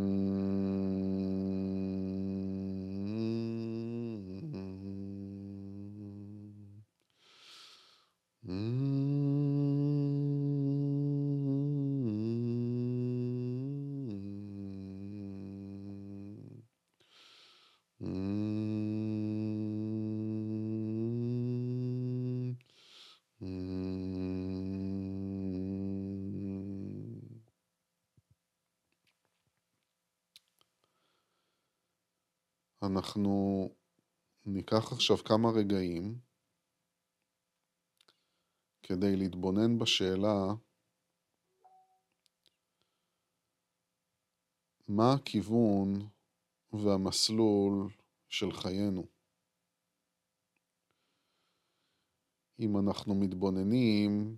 ניקח עכשיו כמה רגעים כדי להתבונן בשאלה מה הכיוון והמסלול של חיינו. אם אנחנו מתבוננים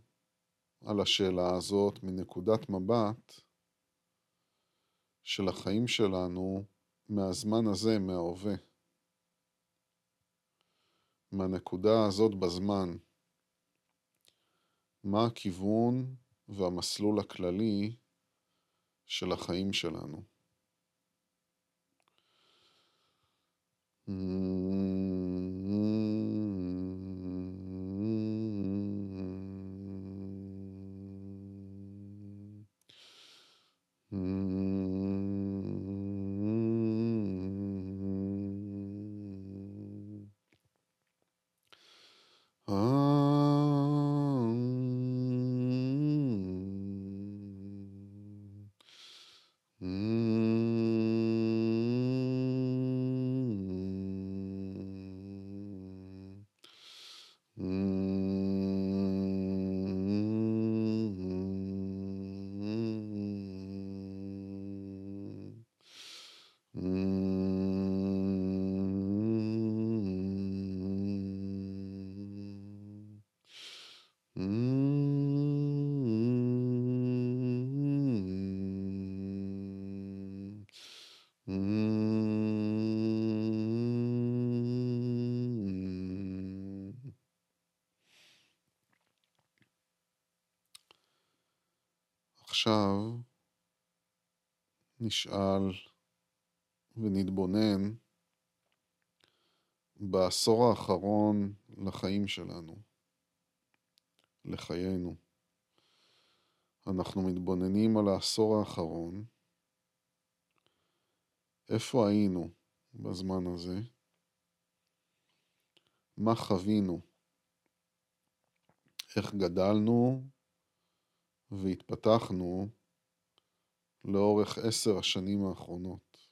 על השאלה הזאת מנקודת מבט של החיים שלנו מהזמן הזה, מההווה. מהנקודה הזאת בזמן. מה הכיוון והמסלול הכללי של החיים שלנו. עכשיו נשאל ונתבונן בעשור האחרון לחיים שלנו, לחיינו. אנחנו מתבוננים על העשור האחרון, איפה היינו בזמן הזה, מה חווינו, איך גדלנו והתפתחנו לאורך עשר השנים האחרונות.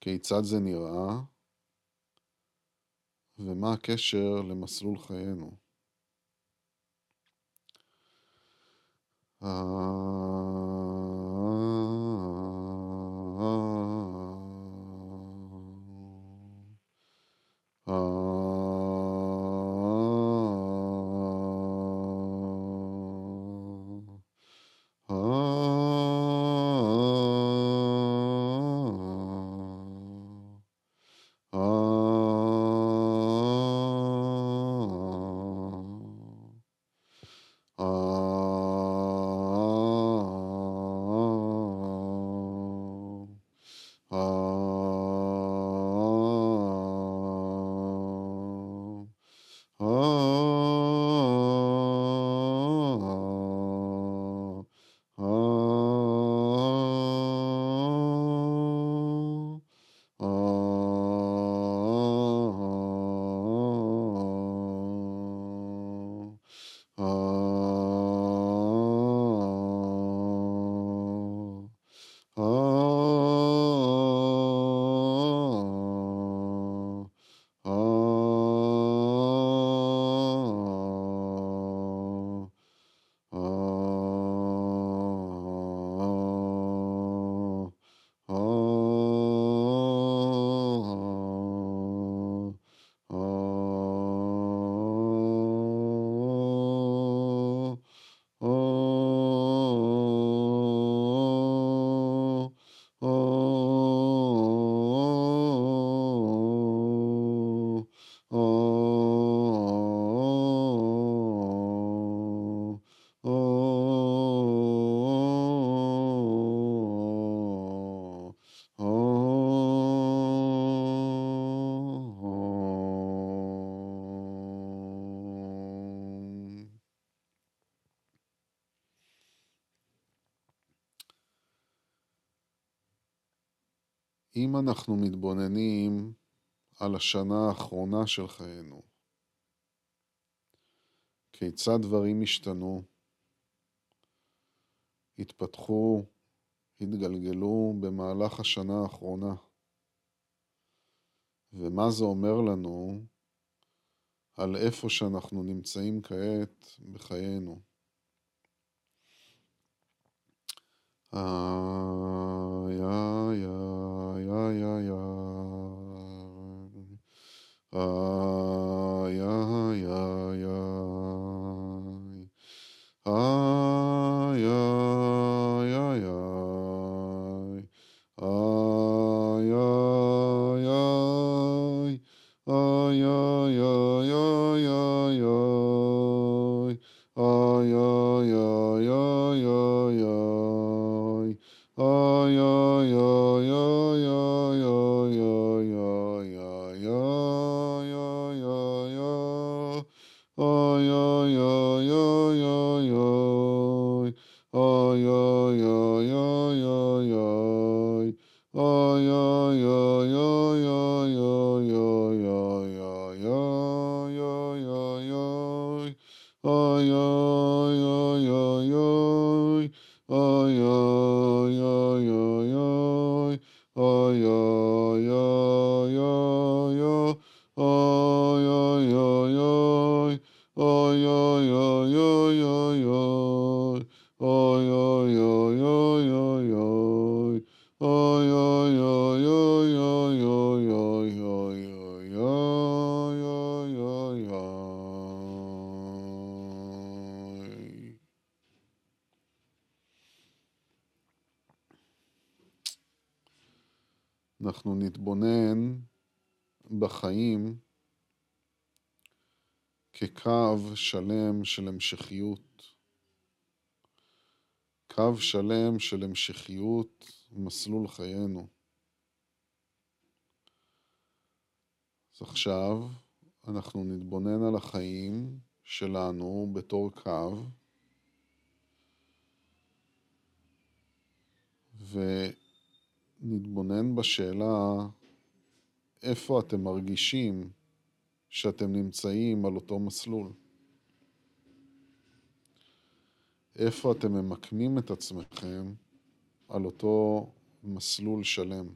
כיצד זה נראה ומה הקשר למסלול חיינו. אנחנו מתבוננים על השנה האחרונה של חיינו, כיצד דברים השתנו, התפתחו, התגלגלו במהלך השנה האחרונה, ומה זה אומר לנו על איפה שאנחנו נמצאים כעת בחיינו. בחיים כקו שלם של המשכיות. קו שלם של המשכיות מסלול חיינו. אז עכשיו אנחנו נתבונן על החיים שלנו בתור קו, ונתבונן בשאלה איפה אתם מרגישים שאתם נמצאים על אותו מסלול. איפה אתם ממקמים את עצמכם על אותו מסלול שלם.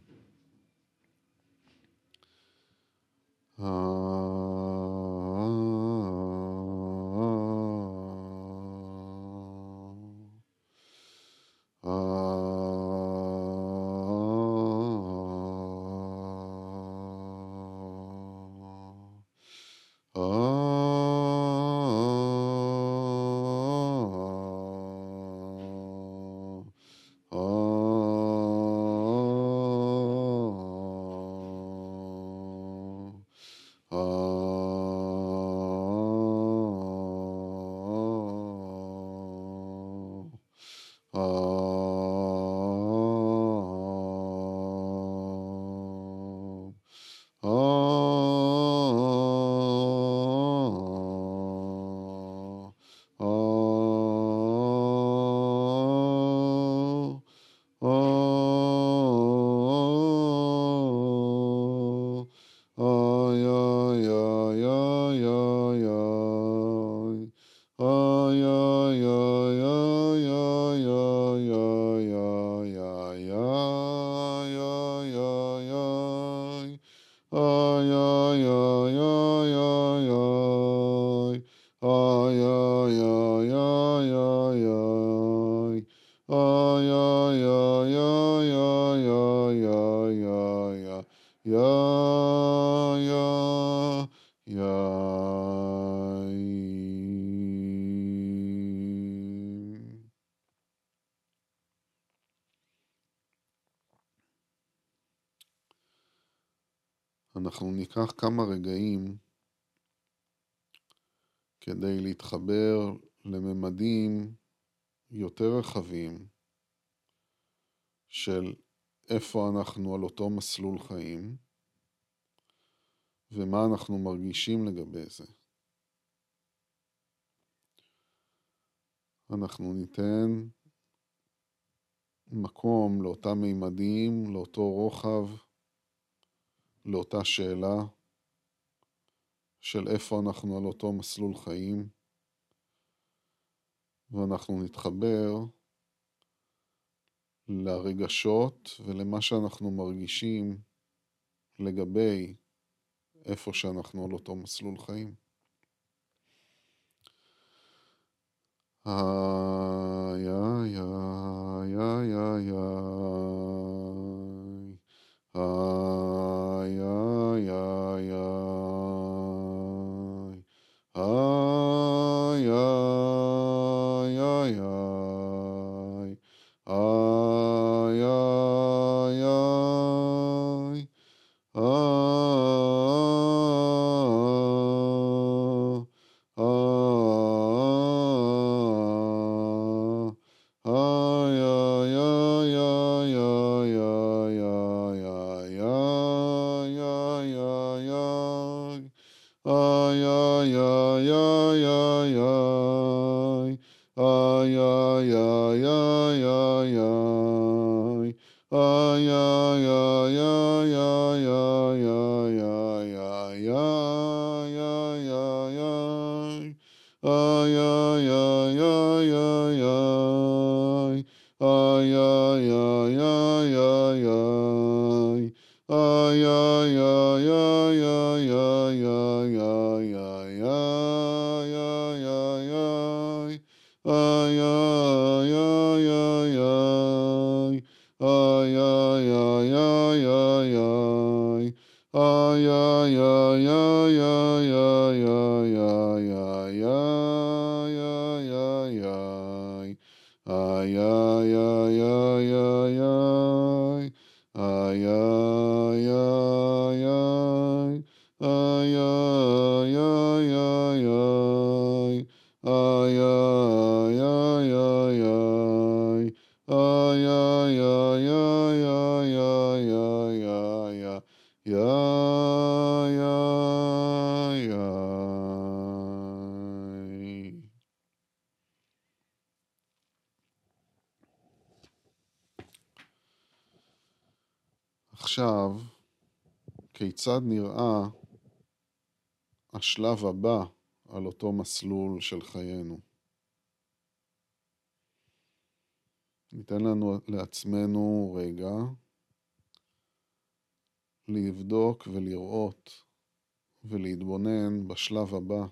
כמה רגעים כדי להתחבר לממדים יותר רחבים של איפה אנחנו על אותו מסלול חיים ומה אנחנו מרגישים לגבי זה. אנחנו ניתן מקום לאותם מימדים, לאותו רוחב, לאותה שאלה של איפה אנחנו על אותו מסלול חיים, ואנחנו נתחבר לרגשות ולמה שאנחנו מרגישים לגבי איפה שאנחנו על אותו מסלול חיים. איי, איי, איי, איי, איי, איי, עכשיו, כיצד נראה השלב הבא על אותו מסלול של חיינו? ניתן לנו לעצמנו רגע לבדוק ולראות ולהתבונן בשלב הבא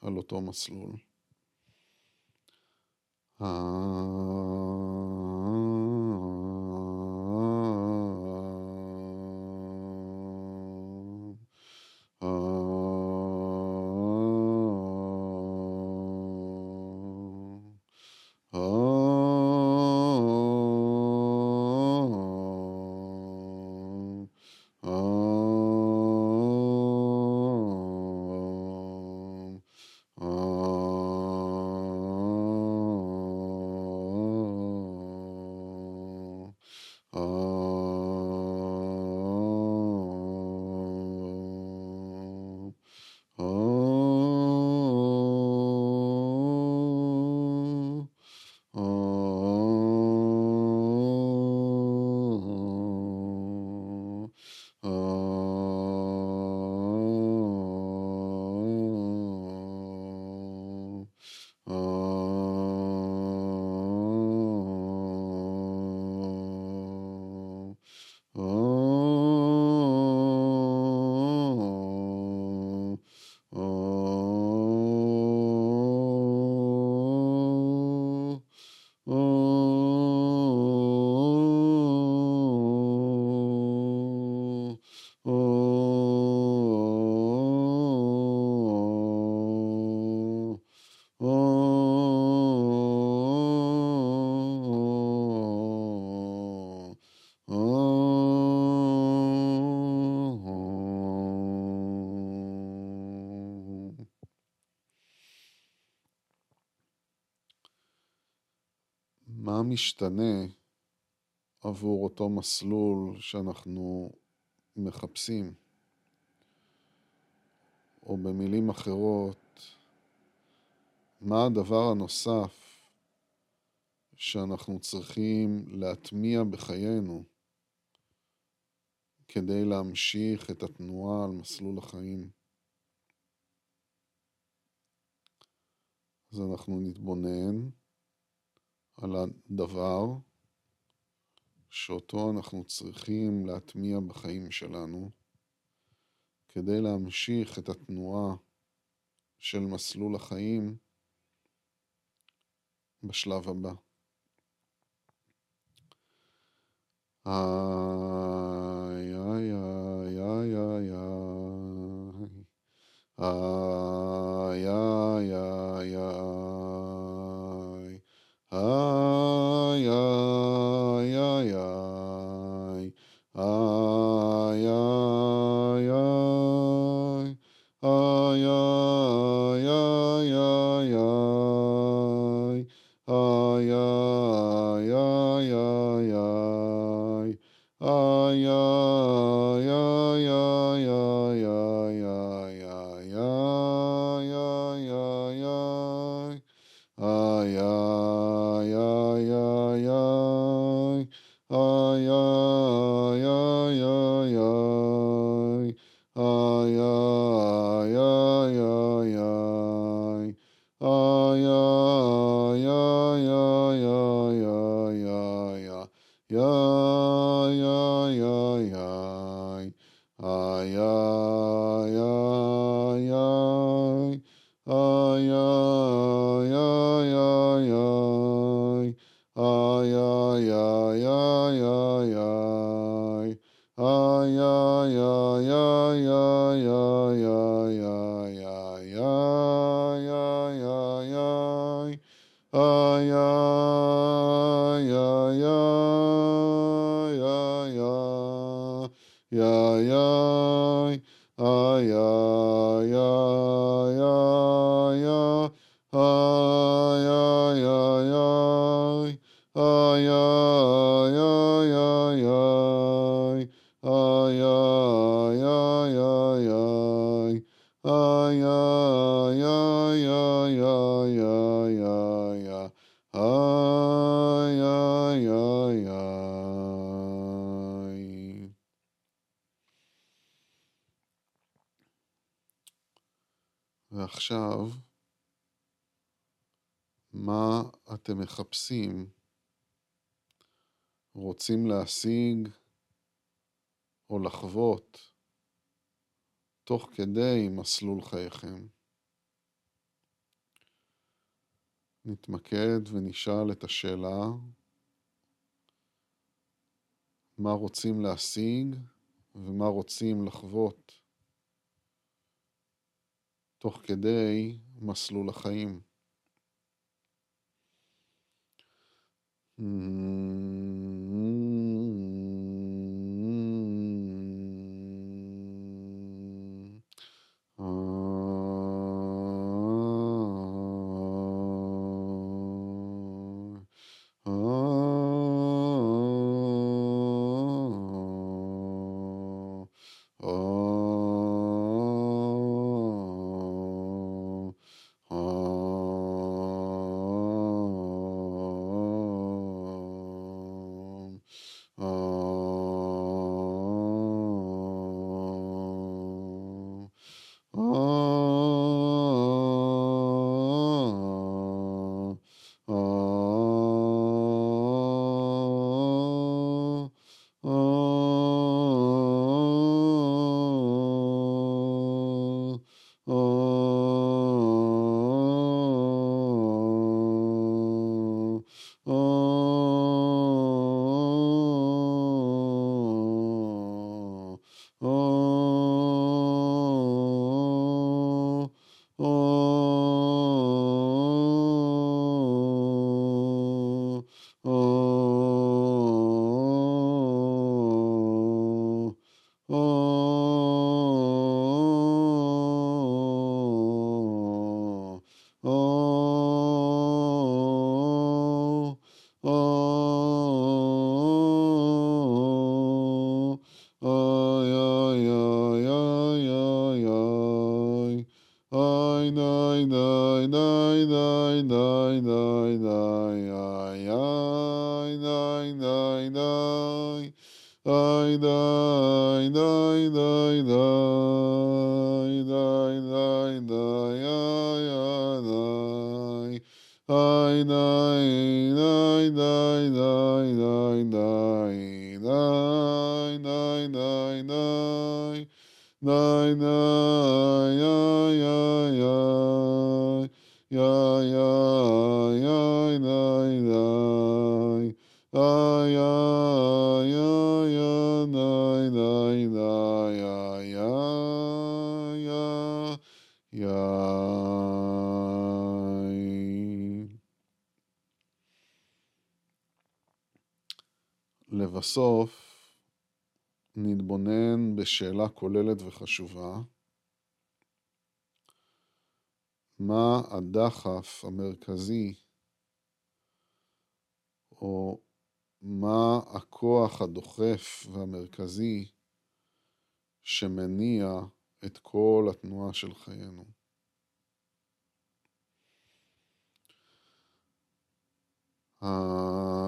על אותו מסלול. משתנה עבור אותו מסלול שאנחנו מחפשים? או במילים אחרות, מה הדבר הנוסף שאנחנו צריכים להטמיע בחיינו כדי להמשיך את התנועה על מסלול החיים? אז אנחנו נתבונן על הדבר שאותו אנחנו צריכים להטמיע בחיים שלנו כדי להמשיך את התנועה של מסלול החיים בשלב הבא. איי, איי, איי, איי, איי, איי, איי, איי, איי, להשיג או לחוות תוך כדי מסלול חייכם? נתמקד ונשאל את השאלה מה רוצים להשיג ומה רוצים לחוות תוך כדי מסלול החיים. כוללת וחשובה, מה הדחף המרכזי או מה הכוח הדוחף והמרכזי שמניע את כל התנועה של חיינו. Uh...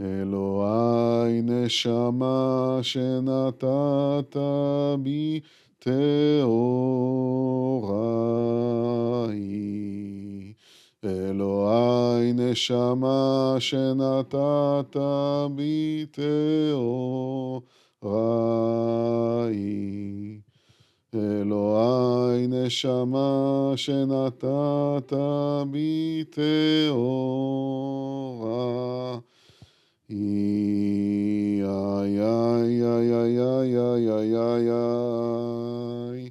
אלוהי נשמה שנתת בי טהורה היא. אלוהי נשמה שנתת בי טהוראי. אלוהי נשמה שנתת בי טהוראי. איי איי איי איי איי איי איי איי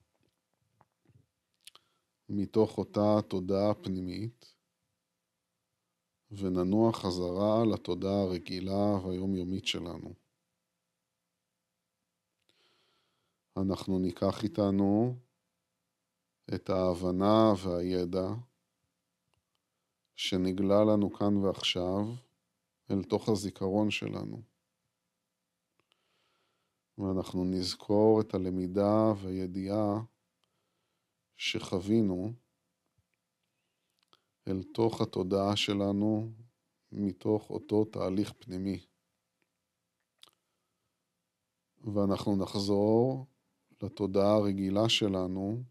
מתוך אותה תודעה פנימית וננוע חזרה לתודעה הרגילה והיומיומית שלנו. אנחנו ניקח איתנו את ההבנה והידע שנגלה לנו כאן ועכשיו אל תוך הזיכרון שלנו. ואנחנו נזכור את הלמידה והידיעה שחווינו אל תוך התודעה שלנו מתוך אותו תהליך פנימי. ואנחנו נחזור לתודעה הרגילה שלנו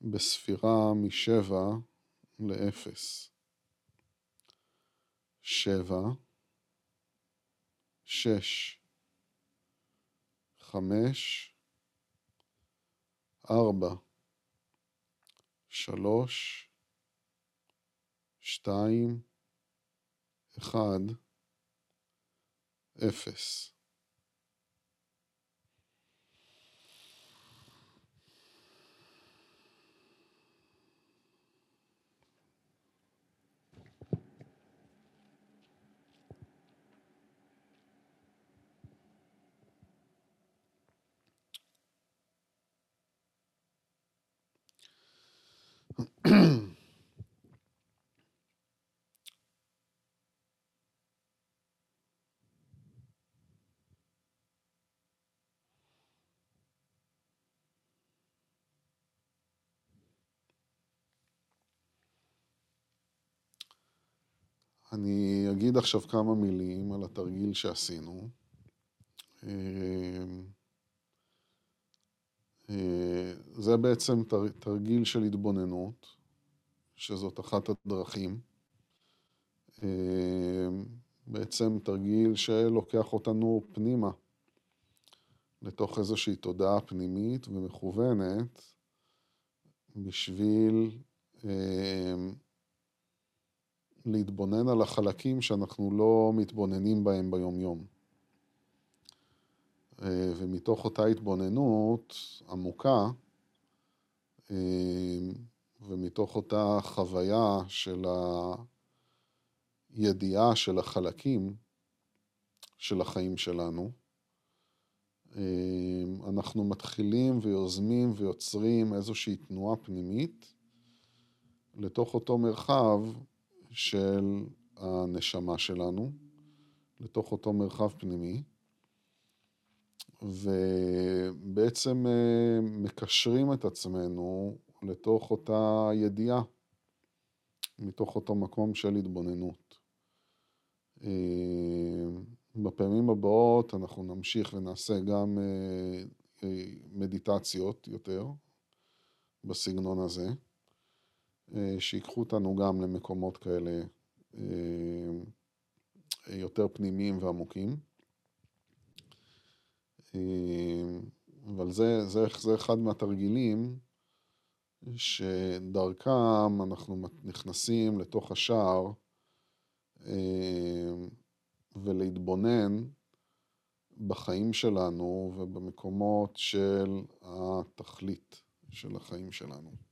בספירה משבע לאפס. שבע, שש, חמש, ארבע, שלוש, שתיים, אחד, אפס. אני אגיד עכשיו כמה מילים על התרגיל שעשינו. אמ, אה, זה בעצם תרגיל של התבוננות, שזאת אחת הדרכים. אמ, בעצם תרגיל שלוקח אותנו פנימה, לתוך איזושהי תודעה פנימית ומכוונת, בשביל אמ, להתבונן על החלקים שאנחנו לא מתבוננים בהם ביומיום. אה, ומתוך אותה התבוננות עמוקה, אה, ומתוך אותה חוויה של הידיעה של החלקים של החיים שלנו, אה, אנחנו מתחילים ויוזמים ויוצרים איזושהי תנועה פנימית לתוך אותו מרחב של הנשמה שלנו, לתוך אותו מרחב פנימי, ובעצם אה, מקשרים את עצמנו לתוך אותה ידיעה, מתוך אותו מקום של התבוננות. אה, בפעמים הבאות אנחנו נמשיך ונעשה גם אה, מדיטציות יותר בסגנון הזה. אה, שיקחו אותנו גם למקומות כאלה אה, יותר פנימיים ועמוקים. אה, אבל זה, זה, זה אחד מהתרגילים שדרכם אנחנו נכנסים לתוך השער ולהתבונן בחיים שלנו ובמקומות של התכלית של החיים שלנו.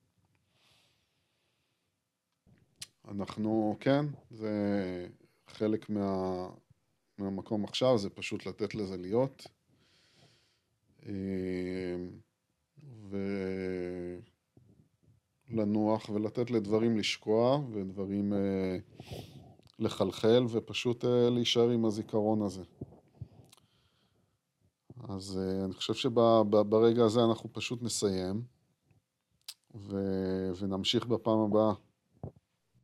אנחנו, כן, זה חלק מה, מהמקום עכשיו, זה פשוט לתת לזה להיות. אה, ולנוח ולתת לדברים לשקוע ודברים אה, לחלחל ופשוט אה, להישאר עם הזיכרון הזה. אז אני חושב שברגע הזה אנחנו פשוט נסיים ו... ונמשיך בפעם הבאה.